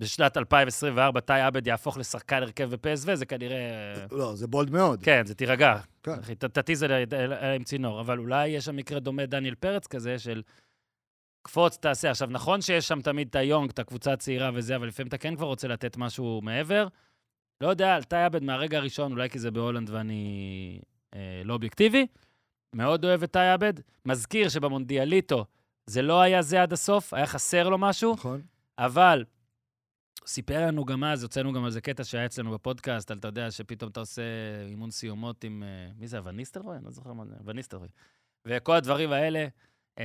בשנת 2024 טאי עבד יהפוך לשחקן הרכב ב-PSV, זה כנראה... לא, זה בולד מאוד. כן, זה תירגע. כן. אחי, ת- תתיז עליה עליה עם צינור, אבל אולי יש שם מקרה דומה דניאל פרץ כזה, של קפוץ, תעשה. עכשיו, נכון שיש שם תמיד את ה Jong, את הקבוצה הצעירה וזה, אבל לפעמים אתה כן כבר רוצה לתת משהו מעבר. לא יודע, על טאי עבד מהרגע הראשון, אולי כי זה בהולנד ואני אה, לא אובייקטיבי, מאוד אוהב את טאי עבד. מזכיר שבמונדיאליטו זה לא היה זה עד הסוף, היה חסר לו משהו. נכון. אבל סיפר לנו גם אז, הוצאנו גם על זה קטע שהיה אצלנו בפודקאסט, על אתה יודע שפתאום אתה עושה אימון סיומות עם... אה, מי זה, וניסטרוי? אני לא זוכר מה זה, וניסטרוי. וכל הדברים האלה,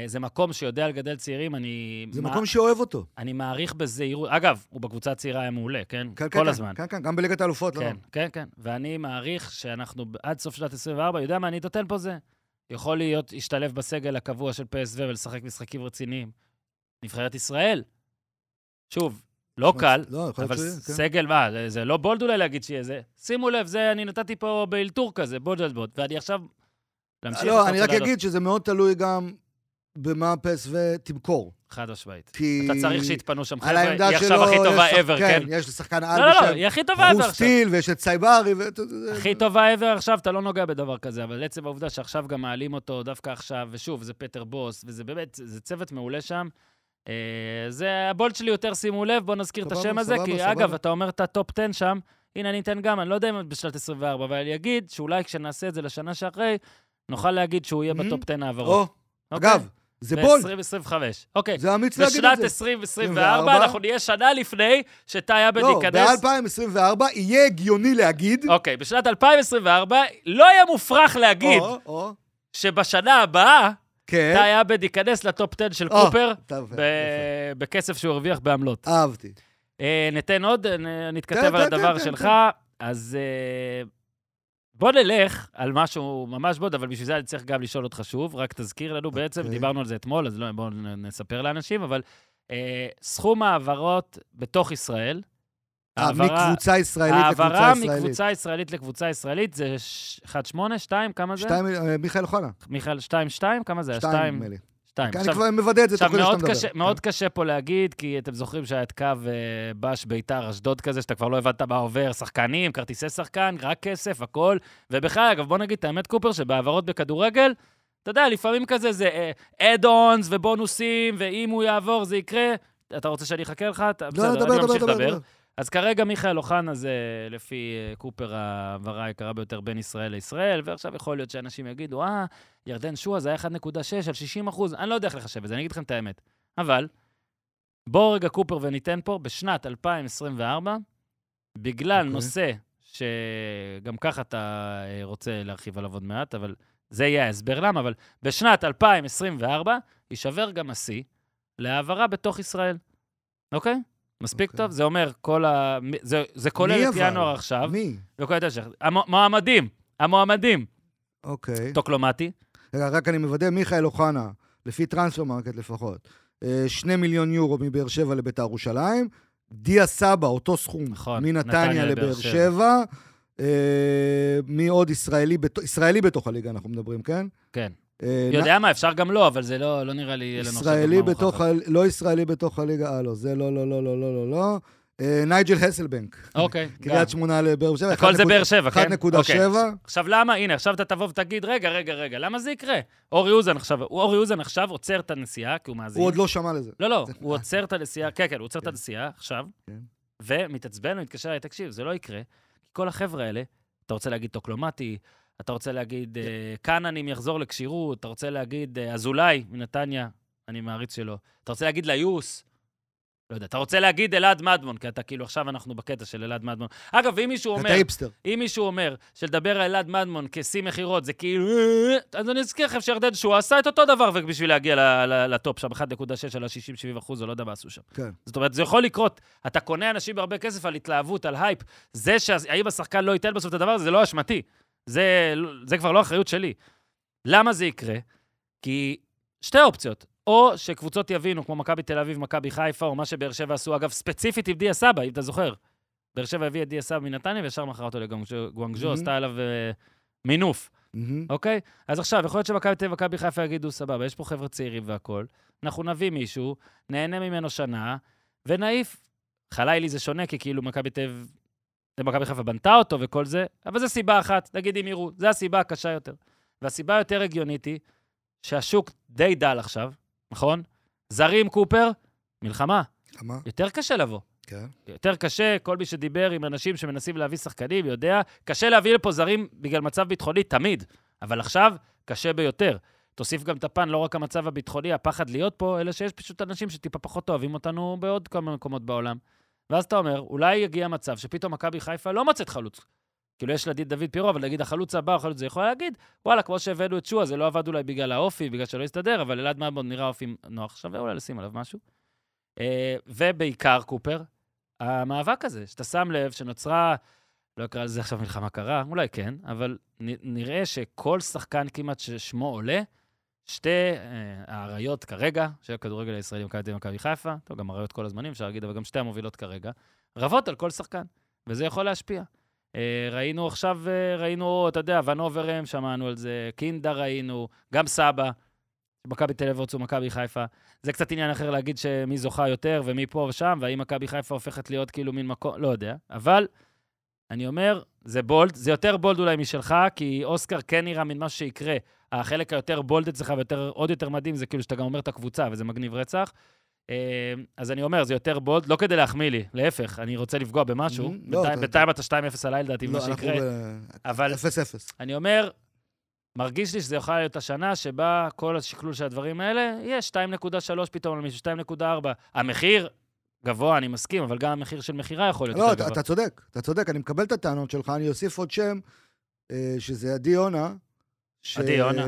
זה מקום שיודע לגדל צעירים, אני... זה מה- מקום שאוהב אותו. אני מעריך בזהירות, אגב, הוא בקבוצה הצעירה היה מעולה, כן? כן, כל כן, הזמן. כן, כן, גם בליגת האלופות, לא? כן, כן, כן. ואני מעריך שאנחנו עד סוף שנת 24, יודע מה אני נותן פה זה? יכול להיות, להשתלב בסגל הקבוע של PSV ולשחק משחקים רציניים. נבחרת ישראל. שוב, לא קל, לא, אבל שיהיה, כן. סגל, מה, זה, זה לא בולד אולי להגיד שיהיה זה. שימו לב, זה, אני נתתי פה באלתור כזה, בולד בולד, ואני עכשיו... להמשיך, לא, אני רק? אגיד שזה מאוד תלוי גם במה PSV תמכור. חד משמעית. כי... אתה צריך שיתפנו שם חבר'ה, היא עכשיו הכי טובה ever, שחקן, כן? יש לשחקן לא, על לא, לא, בשם, היא הכי טובה ever עכשיו. חוס טיל, ויש את סייברי, ו... הכי טובה ever עכשיו, אתה לא נוגע בדבר כזה, אבל עצם העובדה שעכשיו גם מעלים אותו דווקא עכשיו, ושוב, זה פטר בוס, וזה באמת, זה צוות מעולה שם. אה, זה ה bold שלי יותר, שימו לב, בואו נזכיר את סבבה, השם הזה, סבבה, כי סבבה. אגב, אתה אומר את הטופ 10 שם, הנה אני אתן גם, אני לא יודע אם בשנת 24, אבל אני אגיד שאולי כשנעשה את זה לשנה שאחרי, נוכל להגיד שהוא יהיה Mhm. בטופ 10 העברות. או, אגב, זה bold. ב-2025. אוקיי. זה אמיץ להגיד את בשנת זה. 2024 24. אנחנו נהיה שנה לפני שטאי עבד לא, ייכנס. ב-2024 יהיה הגיוני להגיד... אוקיי, בשנת 2024 לא יהיה מופרך להגיד או, או, שבשנה הבאה כן. טאי עבד ייכנס לטופ 10 של או, קופר ב-. בכסף שהוא הרוויח בעמלות. אהבתי. אה, ניתן עוד, נתכתב תן, על תן, הדבר תן, שלך. אז אה, בוא נלך על משהו ממש בוד, אבל בשביל זה אני צריך גם לשאול אותך שוב. רק תזכיר לנו בעצם, אוקיי. דיברנו על זה אתמול, אז לא, בואו נספר לאנשים, אבל אה, סכום העברות בתוך ישראל, אה, העברה- מקבוצה ישראלית לקבוצה העברה ישראלית. מקבוצה ישראלית לקבוצה ישראלית זה 1.8, 2, כמה זה? שתיים, אה, מיכאל אוחנה. מיכאל, 2, 2, כמה זה? שתיים, נדמה לי. 2. אני כבר מוודא את זה עכשיו, כדי שאתה מדבר. קשה, מאוד קשה פה להגיד, כי אתם זוכרים שהיה את קו אה, בש ביתר אשדוד כזה, שאתה כבר לא הבנת מה עובר, שחקנים, כרטיסי שחקן, רק כסף, הכל. ובכלל, אגב, בוא נגיד את האמת, קופר, שבהעברות בכדורגל, אתה יודע, לפעמים כזה זה אד-אונס ובונוסים, ואם הוא יעבור זה יקרה. אתה רוצה שאני אחכה לך? לא, בסדר, דבר, אני ממשיך דבר, לדבר. אז כרגע מיכאל אוחנה זה, לפי אה, קופר, ההעברה היקרה ביותר בין ישראל לישראל, ועכשיו יכול להיות שאנשים יגידו, אה, ירדן שועה זה היה 1.6 על 60 אחוז, אני לא יודע איך לחשב את זה, אני אגיד לכם את האמת. אבל, בואו רגע קופר וניתן פה, בשנת 2024, בגלל אוקיי. נושא שגם ככה אתה אה, רוצה להרחיב עליו עוד מעט, אבל זה יהיה ההסבר למה, אבל בשנת 2024 יישבר גם השיא להעברה בתוך ישראל, אוקיי? מספיק אוקיי. טוב? זה אומר, כל ה... זה, זה כולל את? ינואר עכשיו, מי? וכל את השאר. המועמדים, המועמדים, אוקיי. טוקלומטי, רגע, רק אני מוודא, מיכאל אוחנה, לפי טרנספר מרקט לפחות, אה, שני מיליון יורו מבאר שבע לביתר ירושלים, דיה סבא, אותו סכום, נכון, מנתניה נתניה לבאר שבע. שבע. אה, מי עוד ישראלי, בת- ישראלי בתוך הליגה אנחנו מדברים, כן? כן. אה, יודע מה, אפשר גם לא, אבל זה לא, לא נראה לי ישראלי בתוך. ה... לא ישראלי בתוך הליגה, אה, לא, זה לא, לא, לא, לא, לא, לא, לא. אה, נייג'ל הסלבנק, אוקיי. קריית שמונה לבאר שבע. הכל זה באר שבע, כן? 1.7. אוקיי. עכשיו למה? הנה, עכשיו אתה תבוא ותגיד, רגע, רגע, רגע, למה זה יקרה? אורי אוזן עכשיו, אורי אוזן עכשיו עוצר את הנסיעה, כי הוא מאזין. הוא עוד לא שמע לזה. לא, לא, הוא עוצר את הנסיעה, כן, כן, הוא עוצר את הנסיעה עכשיו, כן. ומתעצבן ומתקשר אליי, תקשיב, זה לא יקרה, כי כל החבר'ה האלה, אתה רוצה להגיד טוקלומטי, אתה רוצה להגיד אה, קאננים יחזור לכשירות, אתה רוצה להגיד אה, אזולאי מנתניה, אני מעריץ שלו, אתה רוצה להגיד ליוסי, לא יודע, אתה רוצה להגיד אלעד מדמון, כי אתה כאילו, עכשיו אנחנו בקטע של אלעד מדמון. אגב, אם מישהו אומר, אתה היפסטר. אם מישהו אומר שלדבר על אלעד מדמון כשיא מכירות זה כאילו... אז אני אזכיר לכם שירדן שואה עשה את אותו דבר בשביל להגיע לטופ שם, 1.6 על ה-60-70 אחוז, או לא יודע מה עשו שם. כן. זאת אומרת, זה יכול לקרות. אתה קונה אנשים בהרבה כסף על התלהבות, על הייפ. זה שהאם השחקן לא ייתן בסוף את הדבר הזה, זה לא אשמתי. זה, זה כבר לא אחריות שלי. למה זה יקרה? כי שתי אופציות. או שקבוצות יבינו, כמו מכבי תל אביב, מכבי חיפה, או מה שבאר שבע עשו, אגב, ספציפית עם דיה סבא, אם אתה זוכר. באר שבע הביא את דיה סבא מנתניה, וישר מכר אותו לגואנגז'ו, Mhm. עשתה עליו אה, מינוף. מהמם. אוקיי? אז עכשיו, יכול להיות שמכבי תל אביב ומכבי חיפה יגידו, סבבה, יש פה חבר'ה צעירים והכול, אנחנו נביא מישהו, נהנה ממנו שנה, ונעיף. חלילי זה שונה, כי כאילו מכבי תל אביב, מכבי חיפה בנתה אותו וכל זה, אבל זו סיבה אחת, נגיד אם יראו, זו הסיבה הקשה יותר. והסיבה היותר הגיונית היא שהשוק די דל עכשיו, נכון? זרים, קופר, מלחמה. למה? יותר קשה לבוא. כן. יותר קשה, כל מי שדיבר עם אנשים שמנסים להביא שחקנים יודע, קשה להביא לפה זרים בגלל מצב ביטחוני תמיד, אבל עכשיו קשה ביותר. תוסיף גם את הפן, לא רק המצב הביטחוני, הפחד להיות פה, אלא שיש פשוט אנשים שטיפה פחות אוהבים אותנו בעוד כמה מקומות בעולם. ואז אתה אומר, אולי יגיע מצב שפתאום מכבי חיפה לא מוצאת חלוץ. כאילו, יש לה דוד פירו, אבל להגיד, החלוץ הבא, החלוץ זה יכול להגיד, וואלה, כמו שהבאנו את שועה, זה לא עבד אולי בגלל האופי, בגלל שלא הסתדר, אבל אלעד מעבוד נראה אופי נוח, שווה אולי לשים עליו משהו. אה, ובעיקר, קופר, המאבק הזה, שאתה שם לב שנוצרה, לא אקרא לזה עכשיו מלחמה קרה, אולי כן, אבל נראה שכל שחקן כמעט ששמו עולה, שתי אה, האריות כרגע, של הכדורגל הישראלי, מכבי תל אביב חיפה, טוב, גם אריות כל הזמנים, אפשר להגיד, אבל גם שתי המובילות כרגע, רבות על כל שחקן, וזה יכול להשפיע. אה, ראינו עכשיו, אה, ראינו, אתה יודע, ונוברם, שמענו על זה, קינדה ראינו, גם סבא, מכבי תל אביב רצו מכבי חיפה. זה קצת עניין אחר להגיד שמי זוכה יותר ומי פה ושם, והאם מכבי חיפה הופכת להיות כאילו מין מקום, לא יודע. אבל אני אומר, זה בולד, זה יותר בולד אולי משלך, כי אוסקר כן נראה מין משהו שיקרה. החלק היותר בולד אצלך ועוד יותר מדהים, זה כאילו שאתה גם אומר את הקבוצה, וזה מגניב רצח. אה, אז אני אומר, זה יותר בולד, לא כדי להחמיא לי, להפך, אני רוצה לפגוע במשהו. Mhm, לא, בינתיים- אתה- בינתיים אתה 2-0 עליי, לדעתי, מה לא, אנחנו שיקרה. אבל אפס אפס. אני אומר, מרגיש לי שזה יכול להיות השנה שבה כל השקלול של הדברים האלה יהיה 2.3 פתאום למישהו, 2.4. המחיר גבוה, אני מסכים, אבל גם המחיר של מכירה יכול להיות לא, יותר אתה, גבוה. אתה צודק, אתה צודק, אני מקבל את הטענות שלך, אני אוסיף עוד שם, אה, שזה עדי יונה. ש- עדי יונה.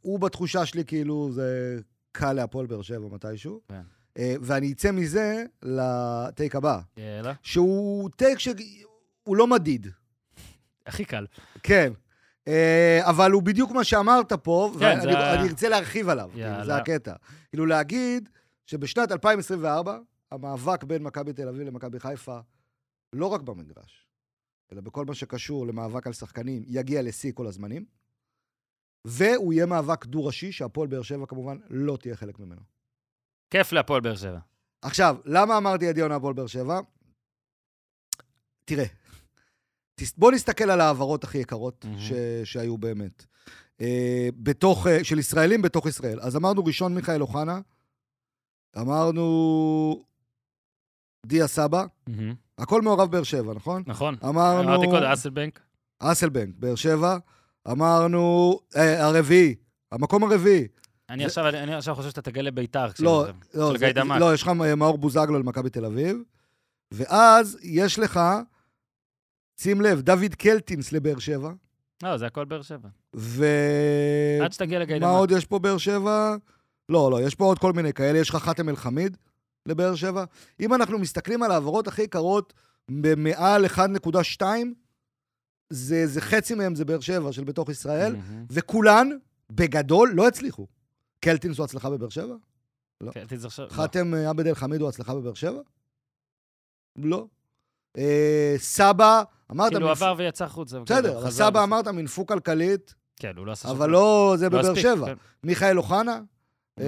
הוא בתחושה שלי כאילו זה קל להפועל באר שבע מתישהו. כן. אה, ואני אצא מזה לטייק הבא, יאללה, שהוא טייק שהוא לא מדיד, הכי קל. כן. אה, אבל הוא בדיוק מה שאמרת פה, כן, ואני זה ארצה להרחיב עליו, כאילו, יאללה. זה הקטע. כאילו להגיד שבשנת 2024, המאבק בין מכבי תל אביב למכבי חיפה, לא רק במגרש, אלא בכל מה שקשור למאבק על שחקנים, יגיע לשיא כל הזמנים, והוא יהיה מאבק דו-ראשי, שהפועל באר שבע כמובן לא תהיה חלק ממנו. כיף להפועל באר שבע. עכשיו, למה אמרתי עדי יונה הפועל באר שבע? תראה, בוא נסתכל על ההעברות הכי יקרות מהמם. ש... שהיו באמת. אה, בתוך, אה, של ישראלים בתוך ישראל. אז אמרנו ראשון מיכאל אוחנה, אמרנו דיה סבא. הכל מעורב באר שבע, נכון? נכון. אמרנו... אמרתי קודם, אסלבנק. אסלבנק, באר שבע, אמרנו אה, הרביעי, המקום הרביעי. אני זה- עכשיו אני עכשיו חושב שאתה תגלה בית"ר. לא, של לא, גיא זה- דמק. לא, יש לך מאור בוזגלו למכבי תל אביב, ואז יש לך, שים לב, דוד קלטינס לבאר שבע, לא, זה הכל באר שבע. ו... עד שתגיע לגיא מה. עוד יש פה באר שבע? לא, לא, יש פה עוד כל מיני כאלה, יש לך חאתם אל-חמיד לבאר שבע. אם אנחנו מסתכלים על העברות הכי יקרות, במעל 1.2, זה, זה חצי מהם זה באר שבע של בתוך ישראל, מהמם. וכולן, בגדול, לא הצליחו. קלטינס הוא הצלחה בבאר שבע? כן, תזכר עכשיו. לא. חאתם אה, עבד אל-חמיד הוא הצלחה בבאר שבע? לא. אה, סבא, אמרת... כאילו מנפ- עבר ויצא החוצה. בסדר, אבל סבא. אמרת מנפוק כלכלית, כן, הוא לא עשה אבל לא זה דבר. בבאר שבע. כן. מיכאל אוחנה, אה,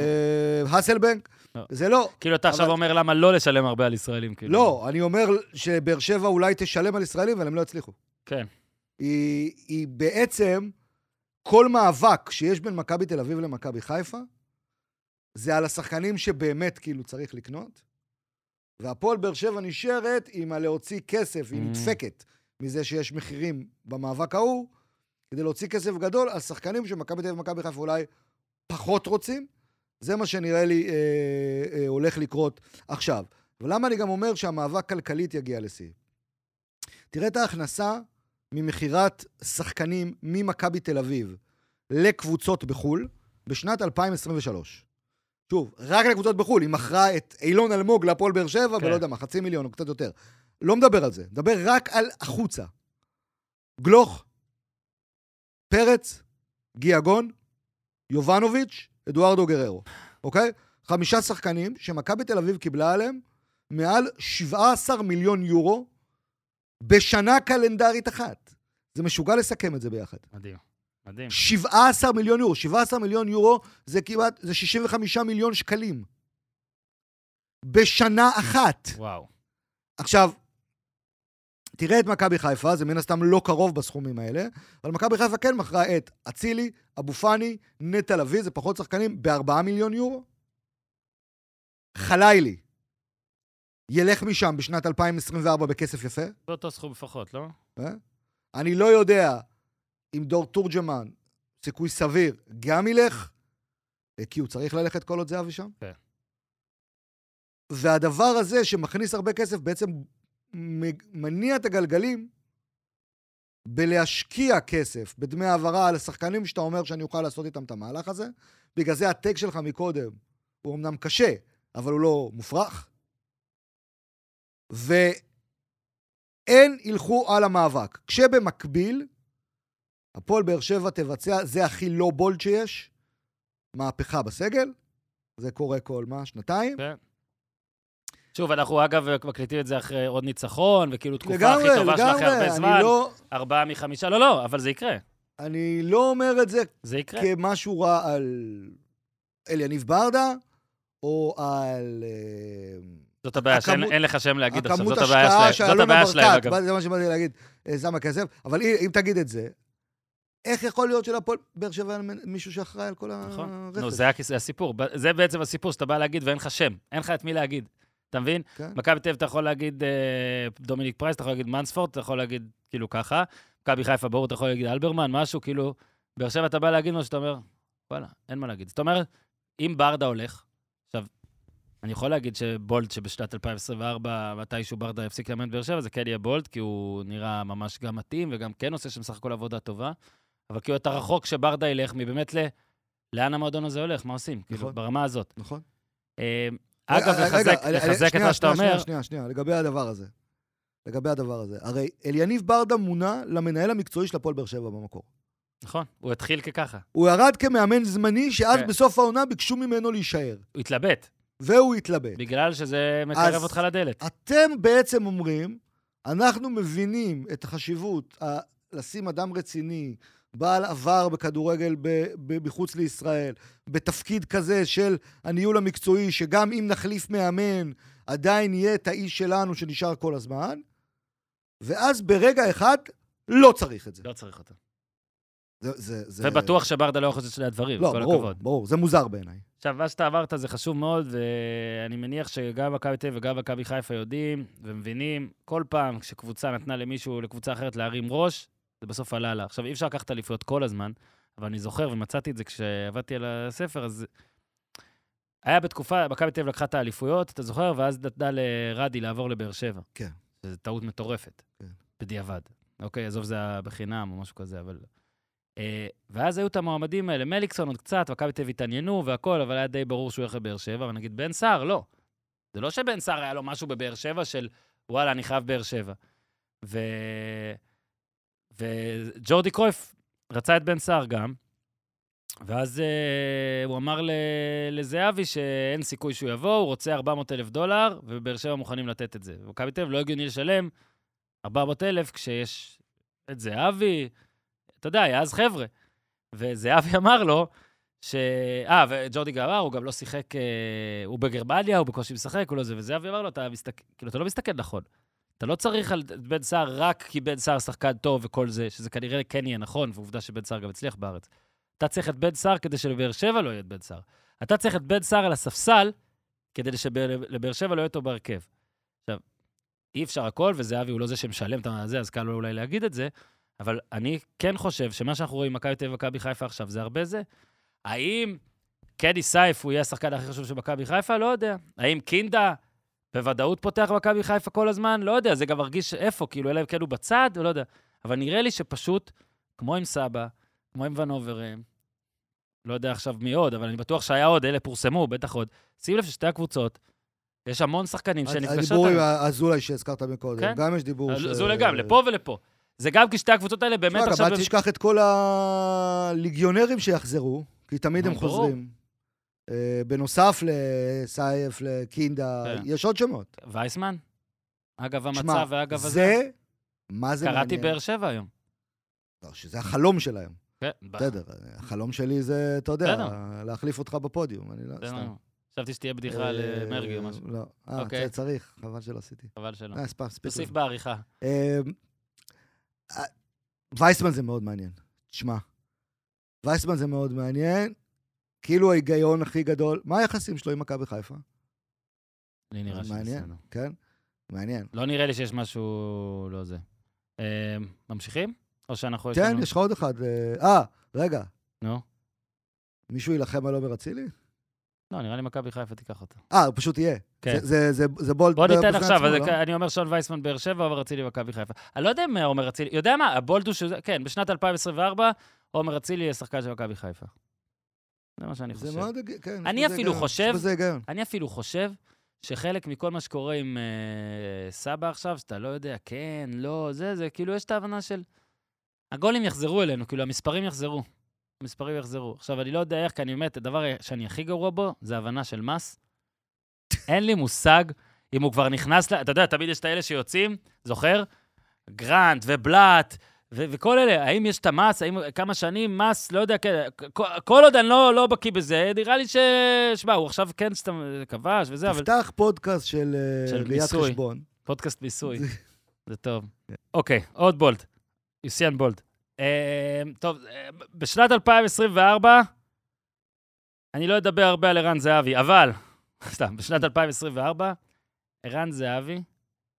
האסלבנק, לא. זה לא. כאילו, אתה עכשיו אבל- אומר למה לא לשלם הרבה על ישראלים, כאילו. לא, אני אומר שבאר שבע אולי תשלם על ישראלים, אבל הם לא יצליחו. כן. היא, היא בעצם, כל מאבק שיש בין מכבי תל אביב למכבי חיפה, זה על השחקנים שבאמת כאילו צריך לקנות, והפועל באר שבע נשארת עם הלהוציא כסף, היא Mm. נדפקת מזה שיש מחירים במאבק ההוא, כדי להוציא כסף גדול על שחקנים שמכבי תל אביב ומכבי חיפה אולי פחות רוצים. זה מה שנראה לי אה, אה, הולך לקרות עכשיו. ולמה אני גם אומר שהמאבק כלכלית יגיע לשיא? תראה את ההכנסה ממכירת שחקנים ממכבי תל אביב לקבוצות בחו"ל בשנת 2023. שוב, רק לקבוצות בחו"ל, היא מכרה את אילון אלמוג להפועל באר שבע, כן. ולא יודע מה, חצי מיליון או קצת יותר. לא מדבר על זה, מדבר רק על החוצה. גלוך, פרץ, גיאגון, יובנוביץ', אדוארדו גררו, אוקיי? חמישה שחקנים שמכבי תל אביב קיבלה עליהם מעל 17 מיליון יורו בשנה קלנדרית אחת. זה משוגע לסכם את זה ביחד. מדהים, מדהים. 17 מיליון יורו. 17 מיליון יורו זה כמעט, זה 65 מיליון שקלים. בשנה אחת. וואו. עכשיו, תראה את מכבי חיפה, זה מן הסתם לא קרוב בסכומים האלה, אבל מכבי חיפה כן מכרה את אצילי, אבו פאני, נטע לביא, זה פחות שחקנים, ב-4 מיליון יורו. חלילי, ילך משם בשנת 2024 בכסף יפה. באותו סכום לפחות, לא? אה? אני לא יודע אם דור תורג'מן, סיכוי סביר, גם ילך, אה, כי הוא צריך ללכת כל עוד זהבי שם. כן. והדבר הזה שמכניס הרבה כסף בעצם מניע את הגלגלים בלהשקיע כסף בדמי העברה על השחקנים שאתה אומר שאני אוכל לעשות איתם את המהלך הזה. בגלל זה הטק שלך מקודם הוא אמנם קשה, אבל הוא לא מופרך. ואין ילכו על המאבק. כשבמקביל, הפועל באר שבע תבצע, זה הכי לא בולד שיש, מהפכה בסגל. זה קורה כל מה? שנתיים? כן. שוב, אנחנו אגב מקליטים את זה אחרי עוד ניצחון, וכאילו תקופה לגמרי, הכי טובה שלה אחרי לגמרי, הרבה אני זמן. לא, ארבעה מחמישה, לא, לא, אבל זה יקרה. אני לא אומר את זה זה יקרה. כמשהו רע על אליניב ברדה, או על אה, זאת הבעיה, שאין הכמות- אין לך שם להגיד עכשיו, זאת הבעיה שלהם. של זאת הבעיה שלהם. אגב. זה מה שבאתי להגיד, אה, שמה כסף. אבל אם תגיד את זה, איך יכול להיות שלפועל באר שבע אין מישהו שאחראי על כל נכון. הרכש? נו, זה הסיפור. זה בעצם הסיפור שאתה בא להגיד ואין לך שם. אין לך את מי להגיד. אתה מבין? כן. מכבי תל אביב אתה יכול להגיד אה, דומיניק פרייס, אתה יכול להגיד מנספורד, אתה יכול להגיד כאילו ככה. מכבי חיפה, ברור, אתה יכול להגיד אלברמן, משהו, כאילו... באר שבע אתה בא להגיד משהו שאתה אומר, וואלה, אין מה להגיד. זאת אומרת, אם ברדה הולך, עכשיו, אני יכול להגיד ש bold, שבשנת 2024, מתישהו ברדה יפסיק לאמן באר שבע, זה כן יהיה bold, כי הוא נראה ממש גם מתאים, וגם כן עושה שם סך הכל עבודה טובה. אבל כאילו אתה רחוק שבברדה ילך מבאמת ל... לאן המועדון הזה הולך, מה עושים? כאילו, נכון. ברמה הזאת. נכון. אה, אגב, רגע, לחזק, רגע, לחזק את מה שאתה אומר, שנייה, שנייה, שנייה, לגבי הדבר הזה. לגבי הדבר הזה. הרי אליניב ברדה מונה למנהל המקצועי של הפועל באר שבע במקור. נכון, הוא התחיל כככה. הוא ירד כמאמן זמני, שאז כן. בסוף העונה ביקשו ממנו להישאר. הוא התלבט, והוא התלבט. בגלל שזה מקרב אותך לדלת. אתם בעצם אומרים, אנחנו מבינים את החשיבות ה- לשים אדם רציני, בעל עבר בכדורגל ב- ב- מחוץ לישראל, בתפקיד כזה של הניהול המקצועי, שגם אם נחליף מאמן, עדיין יהיה את האיש שלנו שנשאר כל הזמן, ואז ברגע אחד לא צריך את זה. לא צריך אותו. זה, זה, זה... ובטוח שברדה לא יכול לעשות שני הדברים, לא, כל ברור, הכבוד. ברור, זה מוזר בעיניי. עכשיו, מה שאתה אמרת זה חשוב מאוד, ואני מניח שגם מכבי תל וגם מכבי חיפה יודעים ומבינים, כל פעם כשקבוצה נתנה למישהו, לקבוצה אחרת להרים ראש, זה בסוף עלה לה. עכשיו, אי אפשר לקחת אליפויות כל הזמן, אבל אני זוכר ומצאתי את זה כשעבדתי על הספר, אז היה בתקופה, מכבי תל אביב לקחה את האליפויות, אתה זוכר? ואז נתנה לרדי לעבור לבאר שבע. כן. זו טעות מטורפת. כן. בדיעבד. אוקיי, עזוב, זה היה בחינם או משהו כזה, אבל... אה, ואז היו את המועמדים האלה, מליקסון עוד קצת, מכבי תל אביב התעניינו והכל, אבל היה די ברור שהוא הולך לבאר שבע, אבל נגיד בן סער, לא. זה לא שבן סער היה לו משהו בבאר שבע של, וואלה, אני חייב באר שבע. ו... וג'ורדי קרויף רצה את בן סער גם, ואז אה, הוא אמר ל... לזהבי שאין סיכוי שהוא יבוא, הוא רוצה 400 אלף דולר, ובאר שבע מוכנים לתת את זה. ומכבי תל אביב לא הגיוני לשלם 400 אלף כשיש את זהבי, אתה יודע, היה אז חבר'ה. וזהבי אמר לו, ש... אה, וג'ורדי גאבר, הוא גם לא שיחק, אה, הוא בגרמניה, הוא בקושי משחק, הוא לא זה, וזהבי אמר לו, אתה מסתכל, כאילו, אתה לא מסתכל נכון. אתה לא צריך על בן סער רק כי בן סער שחקן טוב וכל זה, שזה כנראה כן יהיה נכון, ועובדה שבן סער גם הצליח בארץ. אתה צריך את בן סער כדי שלבאר שבע לא יהיה את בן סער. אתה צריך את בן סער על הספסל כדי שלבאר שבע לא יהיה אותו בהרכב. עכשיו, אי אפשר הכל, וזהבי הוא לא זה שמשלם את זה, אז קל לו אולי להגיד את זה, אבל אני כן חושב שמה שאנחנו רואים במכבי תל אביב ומכבי חיפה עכשיו זה הרבה זה. האם קדי סייף הוא יהיה השחקן הכי חשוב של מכבי חיפה? לא יודע. האם קינדה בוודאות פותח במכבי חיפה כל הזמן? לא יודע, זה גם מרגיש איפה, כאילו, אלא אם כן הוא בצד, לא יודע. אבל נראה לי שפשוט, כמו עם סבא, כמו עם ונוברם, לא יודע עכשיו מי עוד, אבל אני בטוח שהיה עוד, אלה פורסמו, בטח עוד. שים לב ששתי הקבוצות, יש המון שחקנים שנפגשות... הדיבור עם אזולאי שהזכרת מקודם, כן. גם יש דיבור ש... זה עולה גם, לפה ולפה. זה גם כי שתי הקבוצות האלה באמת תשמע, גם עכשיו... אל תשכח את כל הליגיונרים שיחזרו, כי תמיד הם. חוזרים. אה, בנוסף לסייף, לקינדה, כן. יש עוד שמות. וייסמן? אגב המצב ואגב הזה. זה, מה זה קראתי מעניין? באר שבע היום. לא, שזה החלום שלהם. כן, בסדר, החלום שלי זה, אתה יודע. להחליף אותך בפודיום. אני לא, בסדר. סתם. חשבתי שתהיה בדיחה על אה, אה, מרגי או משהו. לא. אה, אוקיי. צריך, חבל שלא עשיתי. חבל שלא. אה, תוסיף. בעריכה. אה, וייסמן זה מאוד מעניין. תשמע, וייסמן זה מאוד מעניין. כאילו ההיגיון הכי גדול, מה היחסים שלו עם מכבי חיפה? לי נראה מעניין, שבסדר. כן? מעניין. לא נראה לי שיש משהו לא זה. אה, ממשיכים? או שאנחנו... כן, לנו- יש לך עוד אחד. אה, אה, רגע, נו. מישהו יילחם על עומר אצילי? לא, נראה לי מכבי חיפה תיקח אותו. אה, הוא פשוט יהיה. כן. זה- זה- זה- זה בולט בוא ניתן עכשיו, עצמו, לא? אני אומר שון וייסמן באר שבע, עומר אצילי מכבי חיפה. אני לא יודע אם עומר אצילי, יודע מה, הבולט הוא שזה, כן, בשנת 2024, עומר אצילי יהיה שחקן של מכבי חיפה. זה מה שאני זה חושב. מאוד, הג- כן. אני אפילו היגיון, חושב-. אני אפילו חושב שחלק מכל מה שקורה עם אה, סבא עכשיו, שאתה לא יודע, כן, לא, זה, זה, כאילו, יש את ההבנה של... הגולים יחזרו אלינו, כאילו, המספרים יחזרו. המספרים יחזרו. עכשיו, אני לא יודע איך, כי אני באמת, הדבר שאני הכי גרוע בו, זה הבנה של מס. אין לי מושג אם הוא כבר נכנס ל... אתה יודע, תמיד יש את האלה שיוצאים, זוכר? גרנט ובלאט. ו- וכל אלה, האם יש את המס, האם כמה שנים מס, לא יודע, כן, כל, כל עוד אני לא, לא בקיא בזה, נראה לי ש... שמע, הוא עכשיו כן סתם כבש וזה, אבל תפתח פודקאסט של אה, של ראיית. חשבון. פודקאסט מיסוי, זה טוב. אוקיי, עוד בולט, יוסיאן בולט. אה, טוב, אה, בשנת 2024, אני לא אדבר הרבה על ערן זהבי, אבל, סתם, בשנת 2024, ערן זהבי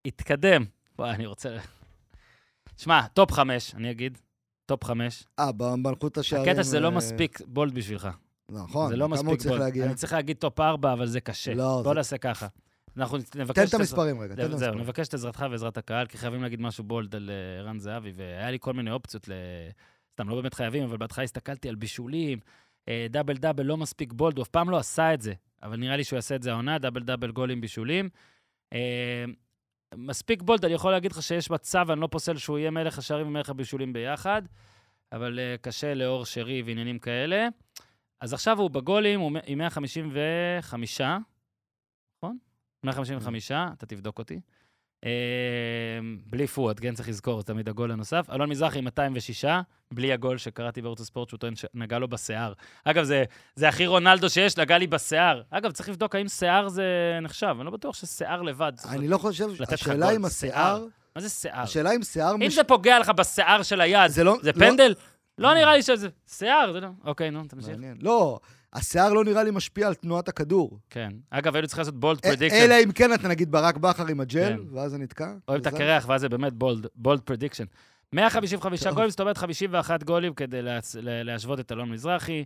התקדם. וואי, אני רוצה... שמע, טופ חמש, אני אגיד. טופ חמש. אה, במלכות השערים. הקטע שזה לא אה, מספיק bold בשבילך. נכון, זה לא מספיק צריך bold. להגיע? אני צריך להגיד טופ ארבע, אבל זה קשה. לא, בוא זה- נעשה ככה. אנחנו נבקש... תן את המספרים רגע, תן את זהו, המספרים. נבקש את עזרתך ועזרת הקהל, כי חייבים להגיד משהו bold על אה, ערן זהבי, והיה לי כל מיני אופציות ל... סתם, לא באמת חייבים, אבל בהתחלה הסתכלתי על בישולים, אה, דאבל דאבל לא מספיק בולד, הוא אף פעם לא עשה את זה, אבל נראה לי שהוא יעשה את זה העונה, דאבל דאבל גולים בישולים. מספיק בולד, אני יכול להגיד לך שיש מצב, אני לא פוסל שהוא יהיה מלך השערים ומלך הבישולים ביחד, אבל אה, קשה לאור שרי ועניינים כאלה. אז עכשיו הוא בגולים, הוא עם 155, נכון? 155, אתה תבדוק אותי. אה, בלי פואד, כן, צריך לזכור, זה תמיד הגול הנוסף. אלון מזרחי עם 206, בלי הגול שקראתי בערוץ הספורט, שהוא טוען שנגע לו בשיער. אגב, זה, זה הכי רונלדו שיש, נגע לי בשיער. אגב, צריך לבדוק האם שיער זה נחשב, אני לא בטוח ששיער לבד. אני לא חושב, השאלה. אם שיער. השיער, מה זה שיער? השאלה אם שיער... אם זה פוגע לך בשיער של היד, זה לא... זה לא- פנדל? לא נראה לי שזה... שיער, זה לא... אוקיי, נו, תמשיך. לא, השיער לא נראה לי משפיע על תנועת הכדור. כן. אגב, היינו צריכים לעשות bold prediction. אלא אם כן אתה נגיד ברק בכר עם הג'ל, כן. ואז זה נתקע. אוהב את הקרח, ואז זה באמת bold, prediction. 155 טוב. גולים, זאת אומרת 51 גולים כדי להשוות את אלון מזרחי.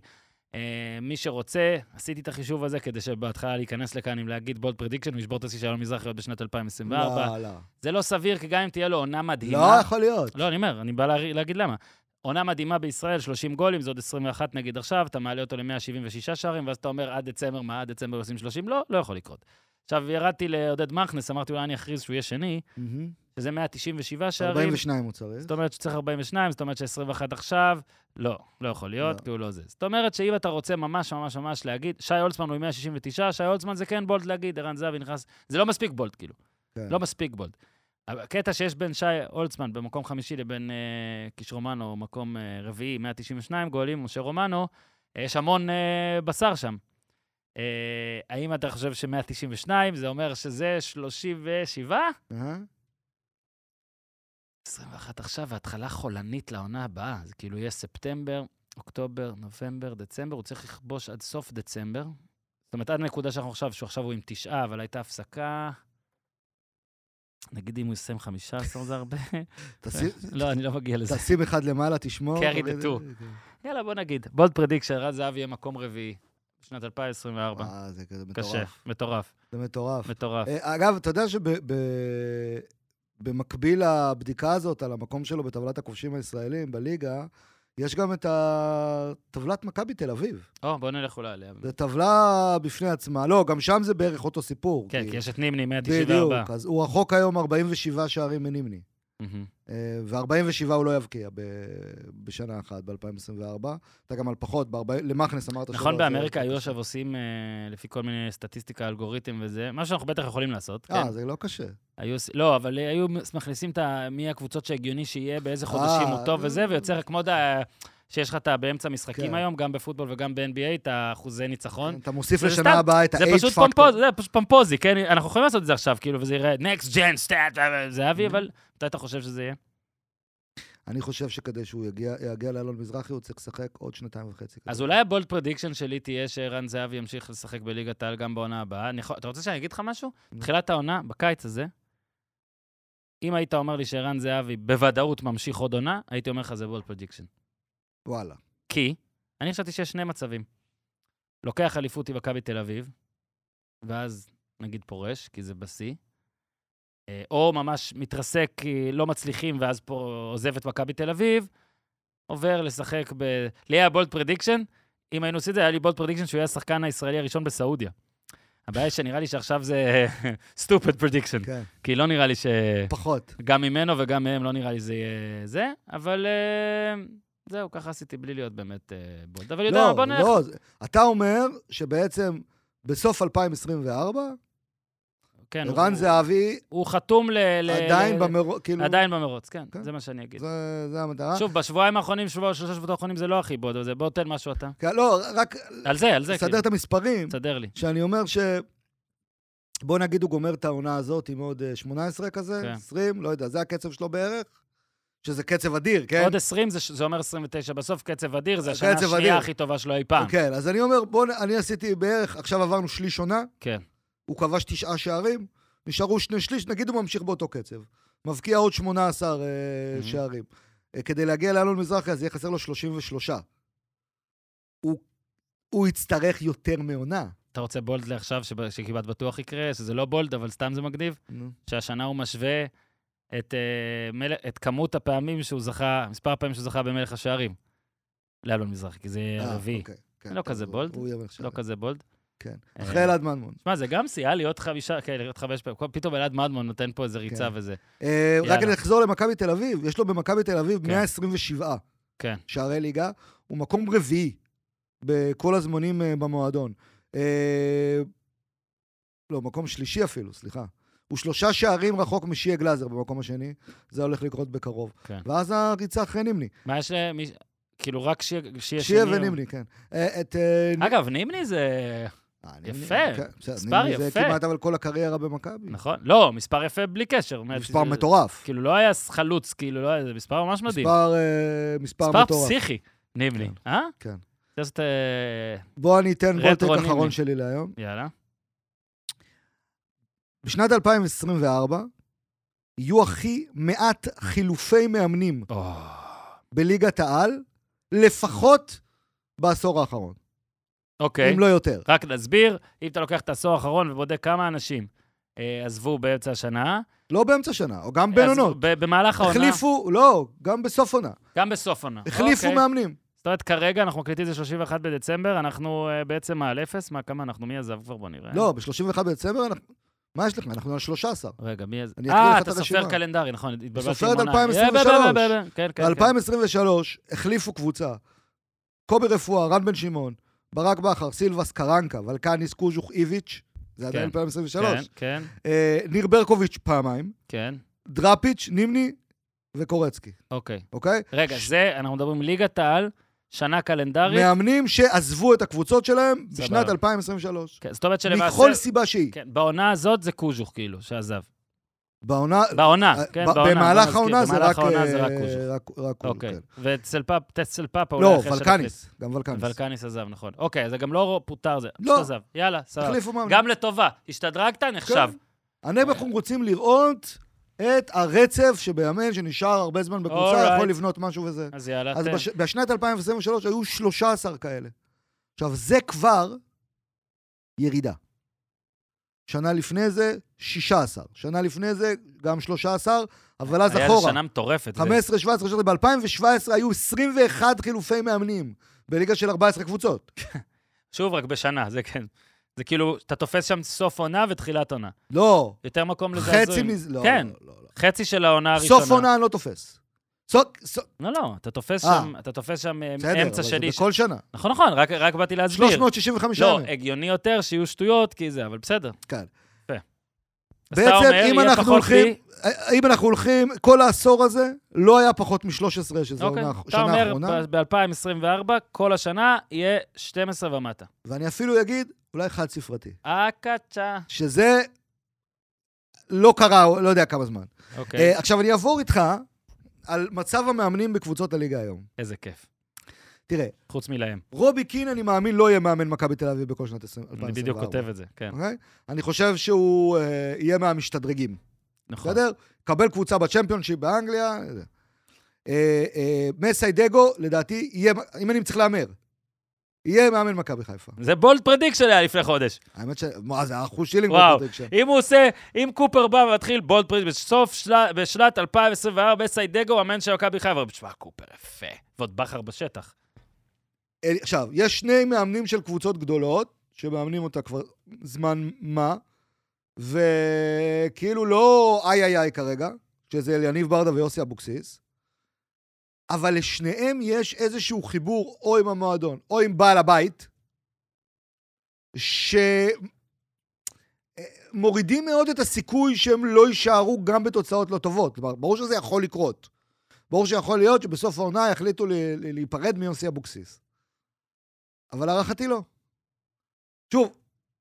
אה, מי שרוצה, עשיתי את החישוב הזה כדי שבהתחלה להיכנס לכאן עם להגיד bold prediction, ולשבור את השיא של אלון מזרחי עוד בשנת 2024. לא, לא. זה לא סביר, כי גם אם תהיה לו עונה מדהימה... לא יכול להיות. לא, אני אומר, אני בא לה- להגיד למה. עונה מדהימה בישראל, 30 גולים, זה עוד 21 נגיד עכשיו, אתה מעלה אותו ל-176 שערים, ואז אתה אומר, עד דצמבר, מה, עד דצמבר עושים 30? לא, לא יכול לקרות. עכשיו, ירדתי לעודד מכנס, אמרתי, אולי אני אכריז שהוא יהיה שני. שזה 197 שערים. 42 הוא צריך. זאת אומרת שצריך 42, זאת אומרת ש-21 עכשיו, לא, לא יכול להיות, לא. כי הוא לא זה. זאת אומרת שאם אתה רוצה ממש ממש ממש להגיד, שי הולצמן הוא עם 169, שי הולצמן זה כן בולד להגיד, ערן זהבי נכנס, זה לא מספיק בולד, כאילו. כן. לא מספיק בולד. הקטע שיש בין שי הולצמן במקום חמישי לבין אה, קיש רומנו, מקום אה, רביעי, 192 גולים, משה רומנו, אה, יש המון אה, בשר שם. אה, האם אתה חושב ש-192 זה אומר שזה 37? אהה. 21 עכשיו, והתחלה חולנית לעונה הבאה. זה כאילו יהיה ספטמבר, אוקטובר, נובמבר, דצמבר, הוא צריך לכבוש עד סוף דצמבר. זאת אומרת, עד נקודה שאנחנו עכשיו, שהוא עכשיו הוא עם תשעה, אבל הייתה הפסקה... נגיד אם הוא יסיים 15 זה הרבה? לא, אני לא מגיע לזה. תשים אחד למעלה, תשמור. Carry the וזה- two. יאללה, בוא נגיד. bold prediction, ערן זהבי יהיה מקום רביעי בשנת 2024. אה, זה כזה קשה, מטורף. מטורף, זה מטורף. מטורף. אה, אגב, אתה יודע שבמקביל לבדיקה הזאת על המקום שלו בטבלת הכובשים הישראלים בליגה, יש גם את טבלת מכבי תל אביב. או, בוא נלך אולי עליה. זו טבלה בפני עצמה. לא, גם שם זה בערך אותו סיפור. כן, כי יש את נימני, בדיוק, 194. אז הוא רחוק היום 47 שערים מנימני. מהמם. ו-47 הוא לא יבקיע בשנה אחת, ב-2024. אתה גם על פחות, למכנס אמרת שלא, נכון, באמריקה היו עכשיו עושים, אה, לפי כל מיני סטטיסטיקה, אלגוריתם וזה, מה שאנחנו בטח יכולים לעשות, כן. אה, זה לא קשה. היו, לא, אבל היו מכניסים את. מי הקבוצות שהגיוני שיהיה, באיזה חודשים אה, הוא טוב אה. וזה, ויוצר כמו. שיש לך את באמצע משחקים כן. היום, גם בפוטבול וגם ב-NBA, את האחוזי ניצחון. אתה מוסיף לשנה סתם- הבאה את ה-H פקטור. זה פשוט פומפוזי, כן? אנחנו יכולים לעשות את זה עכשיו, כאילו, וזה יראה next gen stat, זהבי, אבל מתי אתה חושב שזה יהיה? אני חושב שכדי שהוא יגיע- יגיע לאלון מזרחי, הוא צריך לשחק עוד שנתיים וחצי. אז אולי ה bold prediction שלי תהיה שערן זהבי ימשיך לשחק בליגת העל גם בעונה הבאה. אני אתה רוצה שאני אגיד לך משהו? תחילת העונה, בקיץ הזה, אם היית אומר לי שערן זהבי בוודאות ממשיך עוד עונה, הייתי אומר לך זה bold prediction. וואלה. כי אני חשבתי שיש שני מצבים. לוקח אליפות עם מכבי תל אביב, ואז נגיד פורש, כי זה בשיא, או ממש מתרסק כי לא מצליחים, ואז פה עוזב את מכבי תל אביב, עובר לשחק ב... לי היה bold prediction, אם היינו עושים את זה, היה לי bold prediction שהוא יהיה השחקן הישראלי הראשון בסעודיה. הבעיה היא שנראה לי שעכשיו זה stupid prediction, כן, כי לא נראה לי ש... פחות. גם ממנו וגם מהם לא נראה לי זה יהיה זה, אבל אה, זהו, ככה עשיתי בלי להיות באמת אה, בולד. אבל יודע, לא, בוא נלך. לא, אתה אומר שבעצם בסוף 2024, כן, ערן זהבי הוא חתום ל... ל- עדיין במרוץ, כאילו, עדיין במרוץ, כן, כן. זה מה שאני אגיד. זה- זה המטרה. שוב, בשבועיים האחרונים, שבוע, שלושה שבועות האחרונים זה לא הכי בוד, אבל זה בוא תן משהו אתה. כן, לא, רק על זה, על זה, לסדר כאילו. את המספרים, תסדר לי. שאני אומר ש... בוא נגיד הוא גומר את העונה הזאת עם עוד אה, 18 כזה, כן. 20, לא יודע, זה הקצב שלו בערך, שזה קצב אדיר, כן? עוד 20 זה, זה אומר 29 בסוף, קצב אדיר, זה השנה השנייה אדיר. הכי טובה שלו אי פעם. כן, אז אני אומר, בוא, אני עשיתי בערך, עכשיו עברנו שליש עונה, כן. הוא כבש תשעה שערים, נשארו שני שליש, נגיד הוא ממשיך באותו קצב. מבקיע עוד 18 אה, מהמם. שערים. אה, כדי להגיע לאלון מזרחי, אז יהיה חסר לו 33. הוא, הוא יצטרך יותר מעונה. אתה רוצה בולד לעכשיו, שכמעט בטוח יקרה, שזה לא בולד, אבל סתם זה מגניב? שהשנה הוא משווה את, מל... את כמות הפעמים שהוא זכה, מספר הפעמים שהוא זכה במלך השערים. לאלון מזרחי, כי זה אה, הרביעי. אוקיי, כן, לא טוב, כזה הוא- בולד, לא. כזה בולד. כן. אה, אחרי אלעד מנמון. שמע, זה גם שיאה להיות חמישה, כן, להיות חמש פעמים. פתאום אלעד מדמון נותן פה איזה ריצה כן. וזה. אה, רק. נחזור למכבי תל אביב, יש לו במכבי תל אביב כן. 127 כן. שערי ליגה, הוא מקום רביעי בכל הזמנים אה, במועדון. לא, מקום שלישי אפילו, סליחה. הוא שלושה שערים רחוק משיה גלאזר במקום השני, זה הולך לקרות בקרוב. כן. ואז הריצה אחרי נימני. מה יש למי... כאילו, רק שיה שני... או- ונימני, כן. את... אגב, נימני זה... אה, יפה. כן, מספר נימני זה יפה. כמעט אבל כל הקריירה במכבי. נכון? לא, מספר יפה בלי קשר. מספר מטורף. כאילו, לא היה חלוץ, כאילו, לא היה... זה מספר ממש מדהים. מספר אה, מספר מספר מטורף. פסיכי, נימני. כן. אה? כן. לעשות... אה, בוא אני אתן נימני. אחרון שלי להיום. יאללה. בשנת 2024 יהיו הכי מעט חילופי מאמנים או, בליגת העל, לפחות בעשור האחרון, אוקיי. אם לא יותר. רק נסביר, אם אתה לוקח את העשור האחרון ובודק כמה אנשים אה, עזבו באמצע השנה, לא באמצע שנה, או גם בין אז עונות. במהלך העונה, החליפו, לא, גם בסוף עונה. גם בסוף עונה. החליפו אוקיי. מאמנים. זאת אומרת, כרגע אנחנו מקליטים את זה 31 בדצמבר, אנחנו אה, בעצם על אפס, מה, כמה אנחנו, מי עזב כבר? בוא נראה. לא, ב-31 בדצמבר, אנחנו- מה יש לך? אנחנו על 13. רגע, מי אקריא אה, אתה סופר. קלנדרי, נכון, התבלבלתי סופר את עונה. 2023. אה, ב- ב- ב- ב- כן, כן, כן. ב-2023 החליפו קבוצה. קובי רפואה, רן בן שמעון, ברק בכר, סילבס קרנקה, ולקניס קוז'וך איביץ', זה עדיין כן. 2023. כן, כן, אה, ניר ברקוביץ' פעמיים, כן, דראפיץ', נימני וקורצקי, אוקיי. אוקיי? רגע, זה, אנחנו מדברים ליגת העל, שנה קלנדרית. מאמנים שעזבו את הקבוצות שלהם. בשנת 2023. כן, זאת אומרת שלמעשה... מכל סיבה שהיא. כן, בעונה הזאת זה קוז'וך, כאילו, שעזב. בעונה... בעונה, אה, כן, בעונה. במהלך נזכיר, העונה זה רק... אה, קוז'וך, אוקיי. כן. וצלפפ, טסלפפה אולי לא, אחרי ולקניס, גם ולקניס. ולקניס עזב, נכון. אוקיי, זה גם לא פוטר, זה לא. פשוט עזב. יאללה, סבבה. גם לטובה. השתדרגת, נחשב. אנחנו רוצים לראות את הרצף שבאמן שנשאר הרבה זמן בקבוצה. יכול לבנות משהו וזה. אז יאללה, אז. בשנת 2023 היו 13 כאלה. עכשיו, זה כבר ירידה. שנה לפני זה, 16. שנה לפני זה, גם 13, אבל אז היה אחורה. איזה שנה מטורפת. 15, 17, 16, ב-2017 היו 21 חילופי מאמנים בליגה של 14 קבוצות. שוב, רק בשנה, זה כן. זה כאילו, אתה תופס שם סוף עונה ותחילת עונה. לא, יותר מקום לזעזועים. חצי מזה, לא, כן, לא, לא, לא. חצי של העונה הראשונה. סוף עונה אני לא תופס. סוף, סוף, לא, לא, אתה תופס אה. שם, אתה תופס שם אה, בסדר, אמצע אבל שני. זה בכל שנה. נכון, נכון, רק, רק באתי להסביר. 365 לא, ימים. הגיוני יותר שיהיו שטויות, כי זה, אבל בסדר. כן. אתה בעצם, אם אנחנו הולכים, לי, אם אנחנו הולכים, כל העשור הזה לא היה פחות מ-13, שזו אוקיי, העונה- אתה שנה אומר, האחרונה. ב-2024, כל השנה יהיה 12 ומטה. ואני אפילו אגיד, אולי חד-ספרתי. הקצ'ה. שזה לא קרה, לא יודע כמה זמן. אוקיי, אה, עכשיו, אני אעבור איתך על מצב המאמנים בקבוצות הליגה היום. איזה כיף. תראה, חוץ מלהם. רובי קין, אני מאמין, לא יהיה מאמן מכבי תל אביב בכל שנת 2024. אני בדיוק כותב את זה, כן. אוקיי? אני חושב שהוא אה, יהיה מהמשתדרגים. נכון. בסדר? קבל קבוצה בצ'מפיונשיפ באנגליה. אה, אה, מסיידגו, לדעתי, יהיה, אם אני צריך להמר, יהיה מאמן מכבי חיפה. זה בולד פרדיקשן היה לפני חודש. האמת ש... מה זה, אחוז שילינג וואו. בפרוטקשן. אם הוא עושה, אם קופר בא ומתחיל בולד פרדיקשן בסוף של- בשנת 2024, סיידגו, אמן של מכבי חיפה. תשמע, קופר יפה. ועוד בכר בשטח. עכשיו, יש שני מאמנים של קבוצות גדולות, שמאמנים אותה כבר זמן מה, וכאילו לא איי איי איי כרגע, שזה יניב ברדה ויוסי אבוקסיס, אבל לשניהם יש איזשהו חיבור או עם המועדון או עם בעל הבית, שמורידים מאוד את הסיכוי שהם לא יישארו גם בתוצאות לא טובות. כלומר, ברור שזה יכול לקרות. ברור שיכול להיות שבסוף העונה יחליטו להיפרד מיוסי אבוקסיס. אבל להערכתי לא. שוב,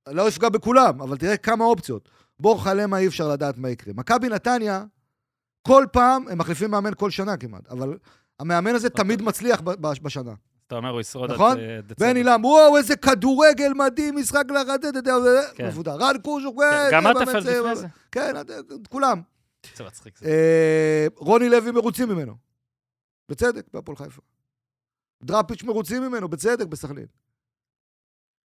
לא אפגע בכולם, אבל תראה כמה אופציות. בור חלמה אי אפשר לדעת מה יקרה. מכבי נתניה, כל פעם, הם מחליפים מאמן כל שנה כמעט, אבל המאמן הזה תמיד מצליח בשנה. אתה אומר, הוא ישרוד נכון? עד אה, דצמבר. בן אילם, וואו, איזה כדורגל מדהים, משחק לרדת, כן. מבודר. רן קוז'וק, כן, אה, גם זה- לפני זה. כן, אה, כולם. זה מצחיק. רוני לוי מרוצים ממנו. בצדק, בהפועל חיפה. דראפיץ' מרוצים ממנו, בצדק, בסכנין.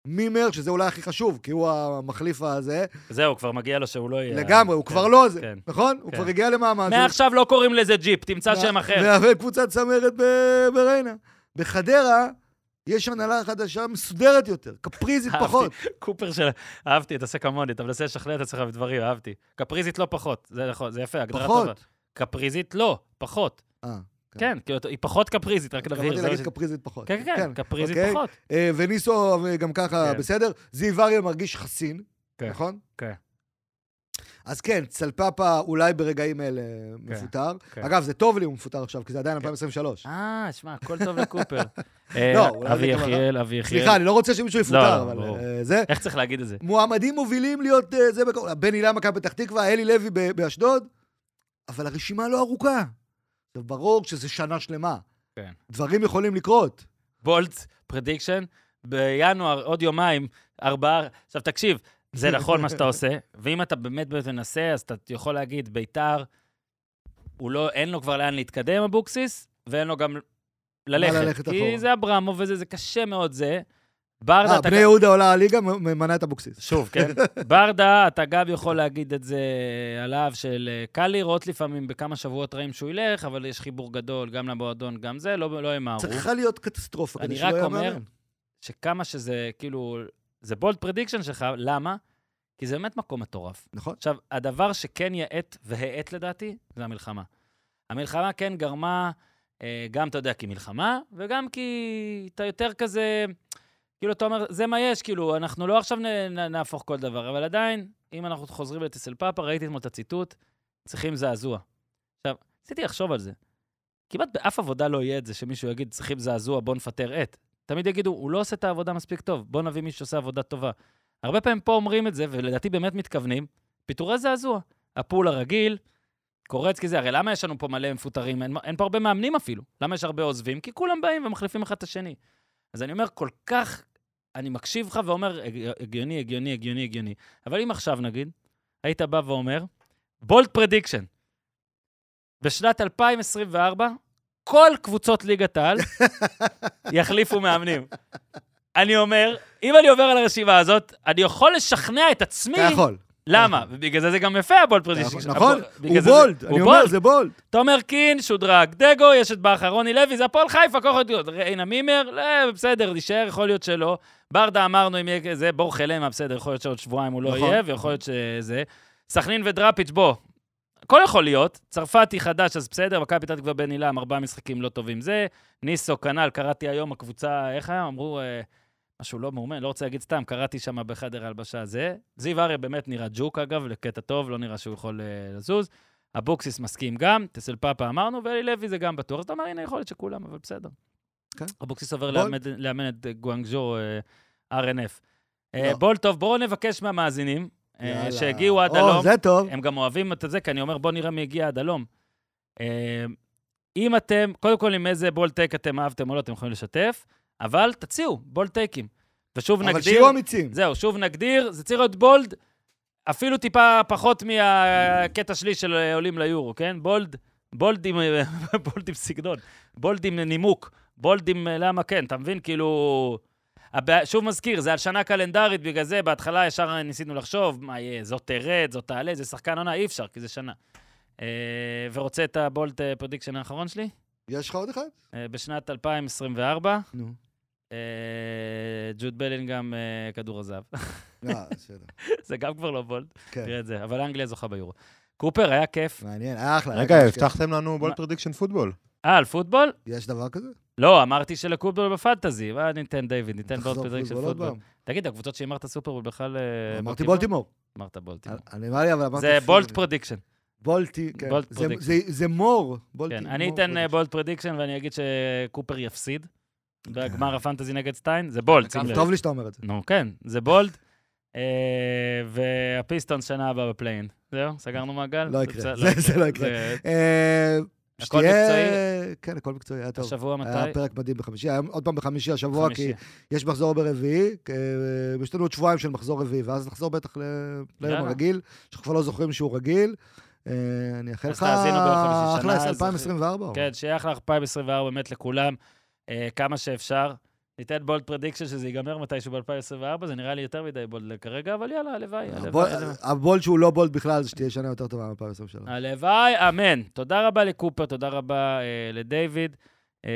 מימר, שזה אולי הכי חשוב, כי הוא המחליף הזה, זהו, כבר מגיע לו שהוא לא יהיה... לגמרי, הוא כן, כבר לא זה, כן. נכון? הוא כן. כבר הגיע למעמד. מעכשיו לא קוראים לזה ג'יפ, תמצא שם אחר. מאמן קבוצת צמרת בריינה. בחדרה, יש הנהלה חדשה מסודרת יותר, קפריזית. פחות. קופר של... אהבתי, תעשה כמוני, אתה מנסה לשכנע את עצמך בדברים, אהבתי. קפריזית לא פחות, זה נכון, זה יפה, הגדרה פחות. טובה. קפריזית לא, פחות. כן, כאילו, היא פחות קפריזית, רק נבהיר. התכוונתי להגיד קפריזית פחות. כן, כן, כן, קפריזית אוקיי. פחות. אה, וניסו גם ככה כן. בסדר. זיו אריה מרגיש חסין. נכון? כן. אז כן, צלפפה אולי ברגעים אלה מפוטר. אגב, זה טוב לי הוא מפוטר עכשיו, כי זה עדיין 2023. אה, שמע, הכל טוב לקופר. אה, לא, אבי יחיאל, אבי יחיאל. סליחה, אני לא רוצה שמישהו לא, יפוטר, לא, אבל. אה, זה. איך צריך להגיד את זה? מועמדים מובילים להיות זה. בן הילה מכבי פתח תקווה, אלי לוי באשדוד, אבל הרשימה לא ארוכה. עכשיו, ברור שזה שנה שלמה. כן. דברים יכולים לקרות. bold prediction, בינואר, עוד יומיים, ארבעה... עכשיו, תקשיב, זה נכון מה שאתה עושה, ואם אתה באמת באמת מנסה, אז אתה יכול להגיד, ביתר, הוא לא, אין לו כבר לאן להתקדם, אבוקסיס, ואין לו גם ללכת. ללכת כי אחורה. זה אברמוב וזה, זה קשה מאוד זה. ברדה, אה, אתה... בני יהודה עולה הליגה, ממנה את אבוקסיס. שוב, כן? ברדה, אתה גם יכול להגיד את זה עליו, של אה, קל לראות לפעמים בכמה שבועות רעים שהוא ילך, אבל יש חיבור גדול, גם למועדון, גם זה, לא, לא ימהרו. צריכה להיות קטסטרופה כדי אני שלא רק יהיה אומר מאמן. שכמה שזה, כאילו, זה bold prediction שלך, למה? כי זה באמת מקום מטורף. נכון. עכשיו, הדבר שכן יאט והאט לדעתי, זה המלחמה. המלחמה כן גרמה, אה, גם, אתה יודע, כי מלחמה, וגם כי אתה יותר כזה, כאילו, אתה אומר, זה מה יש, כאילו, אנחנו לא עכשיו נ, נ, נהפוך כל דבר, אבל עדיין, אם אנחנו חוזרים לטיסל פאפה, ראיתי אתמול את הציטוט, צריכים זעזוע. עכשיו, ניסיתי לחשוב על זה. כמעט באף עבודה לא יהיה את זה שמישהו יגיד, צריכים זעזוע, בוא נפטר עט. תמיד יגידו, הוא לא עושה את העבודה מספיק טוב, בוא נביא מישהו שעושה עבודה טובה. הרבה פעמים פה אומרים את זה, ולדעתי באמת מתכוונים, פיטורי זעזוע. הפול הרגיל, קורצקי זה, הרי למה יש לנו פה מלא מפוטרים? אין, אין פה הרבה מאמנים אפילו. למה יש הרבה עוזבים? כי כולם באים ומחליפים אחד את השני. אז אני אומר, כל כך, אני מקשיב לך ואומר, "הג- הגיוני, הגיוני, הגיוני, הגיוני. אבל אם עכשיו, נגיד, היית בא ואומר, בולד פרדיקשן, בשנת 2024, כל קבוצות ליגת העל יחליפו מאמנים. אני אומר, אם אני עובר על הרשימה הזאת, אני יכול לשכנע את עצמי אתה יכול. למה? ובגלל זה זה גם יפה הבולד פרדישן. נכון, בגלל הוא זה- בולד, אני אומר, זה בולד. תומר קין, שודרג, דגו, יש את בכר, רוני לוי, זה הפועל חיפה, כוח אותיות. ריינה מימר, לא, בסדר, יישאר, יכול להיות שלא. ברדה אמרנו, אם יהיה כזה, בור חלמה, בסדר, יכול להיות שעוד שבועיים הוא לא נכון. יהיה, ויכול להיות שזה. סכנין ודראפיץ', בוא. הכל יכול להיות. צרפתי חדש, אז בסדר, מכבי פתח תקווה בן עילם, ארבעה משחקים לא טובים זה. ניסו, כנ"ל, קראתי היום, הקבוצה, איך היה? אמרו, אה, משהו לא מאומן, לא רוצה להגיד סתם, קראתי שם בחדר ההלבשה זה. זיו אריה באמת נראה ג'וק, אגב, לקטע טוב, לא נראה שהוא יכול אה, לזוז. אבוקסיס מסכים גם, טסל פאפה אמרנו, ואלי לוי זה גם בטוח. אז אתה אומר, הנה, יכול להיות שכולם, אבל בסדר. כן. אבוקסיס עובר. לאמן- לאמן את גואנגז'ו אה, RNF. אה, לא. בול טוב, בואו נבקש מהמאזינים יאללה. שהגיעו עד הלום. זה טוב. הם גם אוהבים את זה, כי אני אומר, בואו נראה מי הגיע עד הלום. אם אתם, קודם כל, עם איזה בול טייק אתם אהבתם או לא, אתם יכולים לשתף, אבל תציעו, בול טייקים. ושוב אבל נגדיר... שיהיו אמיצים. זהו, שוב נגדיר, זה צריך להיות בולד, אפילו טיפה פחות מהקטע שלי של אה, עולים ליורו, כן? בולד, בולד עם, בולד עם סגנון, bold עם נימוק, bold עם אה, למה כן, אתה מבין? כאילו... הבע... שוב מזכיר, זה על שנה קלנדרית, בגלל זה בהתחלה ישר ניסינו לחשוב, מה יהיה, זאת תרד, זאת תעלה, זה שחקן עונה, אי אפשר, כי זה שנה. אה, ורוצה את ה bold prediction האחרון שלי? יש לך עוד אחד? אה, בשנת 2024, נו. אה, ג'וד בלינגהם אה, כדור הזהב. אה. זה גם כבר לא bold, כן. תראה את זה. אבל אנגליה זוכה ביורו. קופר, היה כיף. מעניין, היה אחלה. רגע, כן. הבטחתם לנו bold מה? prediction football. אה, על פוטבול? יש דבר כזה? לא, אמרתי שלקופר בפנטזי. מה ניתן דיוויד? ניתן תחזור prediction football. תגיד, הקבוצות שהימרת סופרבול בכלל... אמרתי? בולטימור. אמרת בולטימור. אני אמר לי, אבל אמרתי... זה bold prediction. בולטי, כן. זה- מור. כן, אני אתן. bold prediction ואני אגיד שקופר יפסיד. בגמר הפנטזי נגד סטיין, זה שים לב. טוב לי שאתה אומר את זה. נו, כן, זה bold. אה, והפיסטון שנה הבאה בפליין. זהו, סגרנו מעגל? לא יקרה, בסדר, זה- לא יקרה. אה, הכל מקצועי? כן, הכל מקצועי, היה טוב. השבוע היה מתי? פרק מדהים בחמישי, היום עוד פעם בחמישי השבוע. כי יש מחזור ברביעי, אה, יש לנו עוד שבועיים של מחזור רביעי, ואז נחזור בטח ליום. הרגיל, שאנחנו כבר לא זוכרים שהוא רגיל. אני אאחל אז לך אחלה שנה, אז- 2024. כן, שיהיה אחלה 2024 באמת לכולם, כמה שאפשר. ניתן bold prediction שזה ייגמר מתישהו ב-2024, זה נראה לי יותר מדי bold כרגע, אבל יאללה, הלוואי, ה bol- הלוואי. ה bold שהוא לא bold בכלל, זה שתהיה שנה יותר טובה מ-2023. הלוואי, אמן. תודה רבה לקופר, תודה רבה אה, לדיוויד. אה,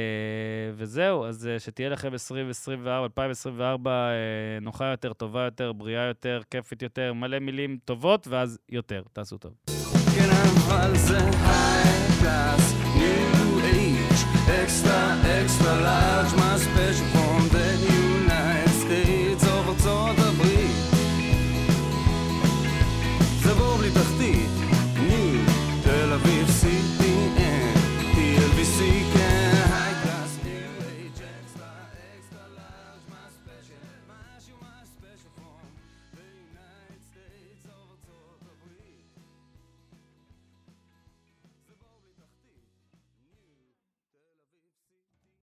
וזהו, אז אה, שתהיה לכם 2024, 2024 אה, נוחה יותר, טובה יותר, בריאה יותר, כיפית יותר, מלא מילים טובות, ואז יותר. תעשו טוב. כן, אבל זה high class, new age, אקסטרה,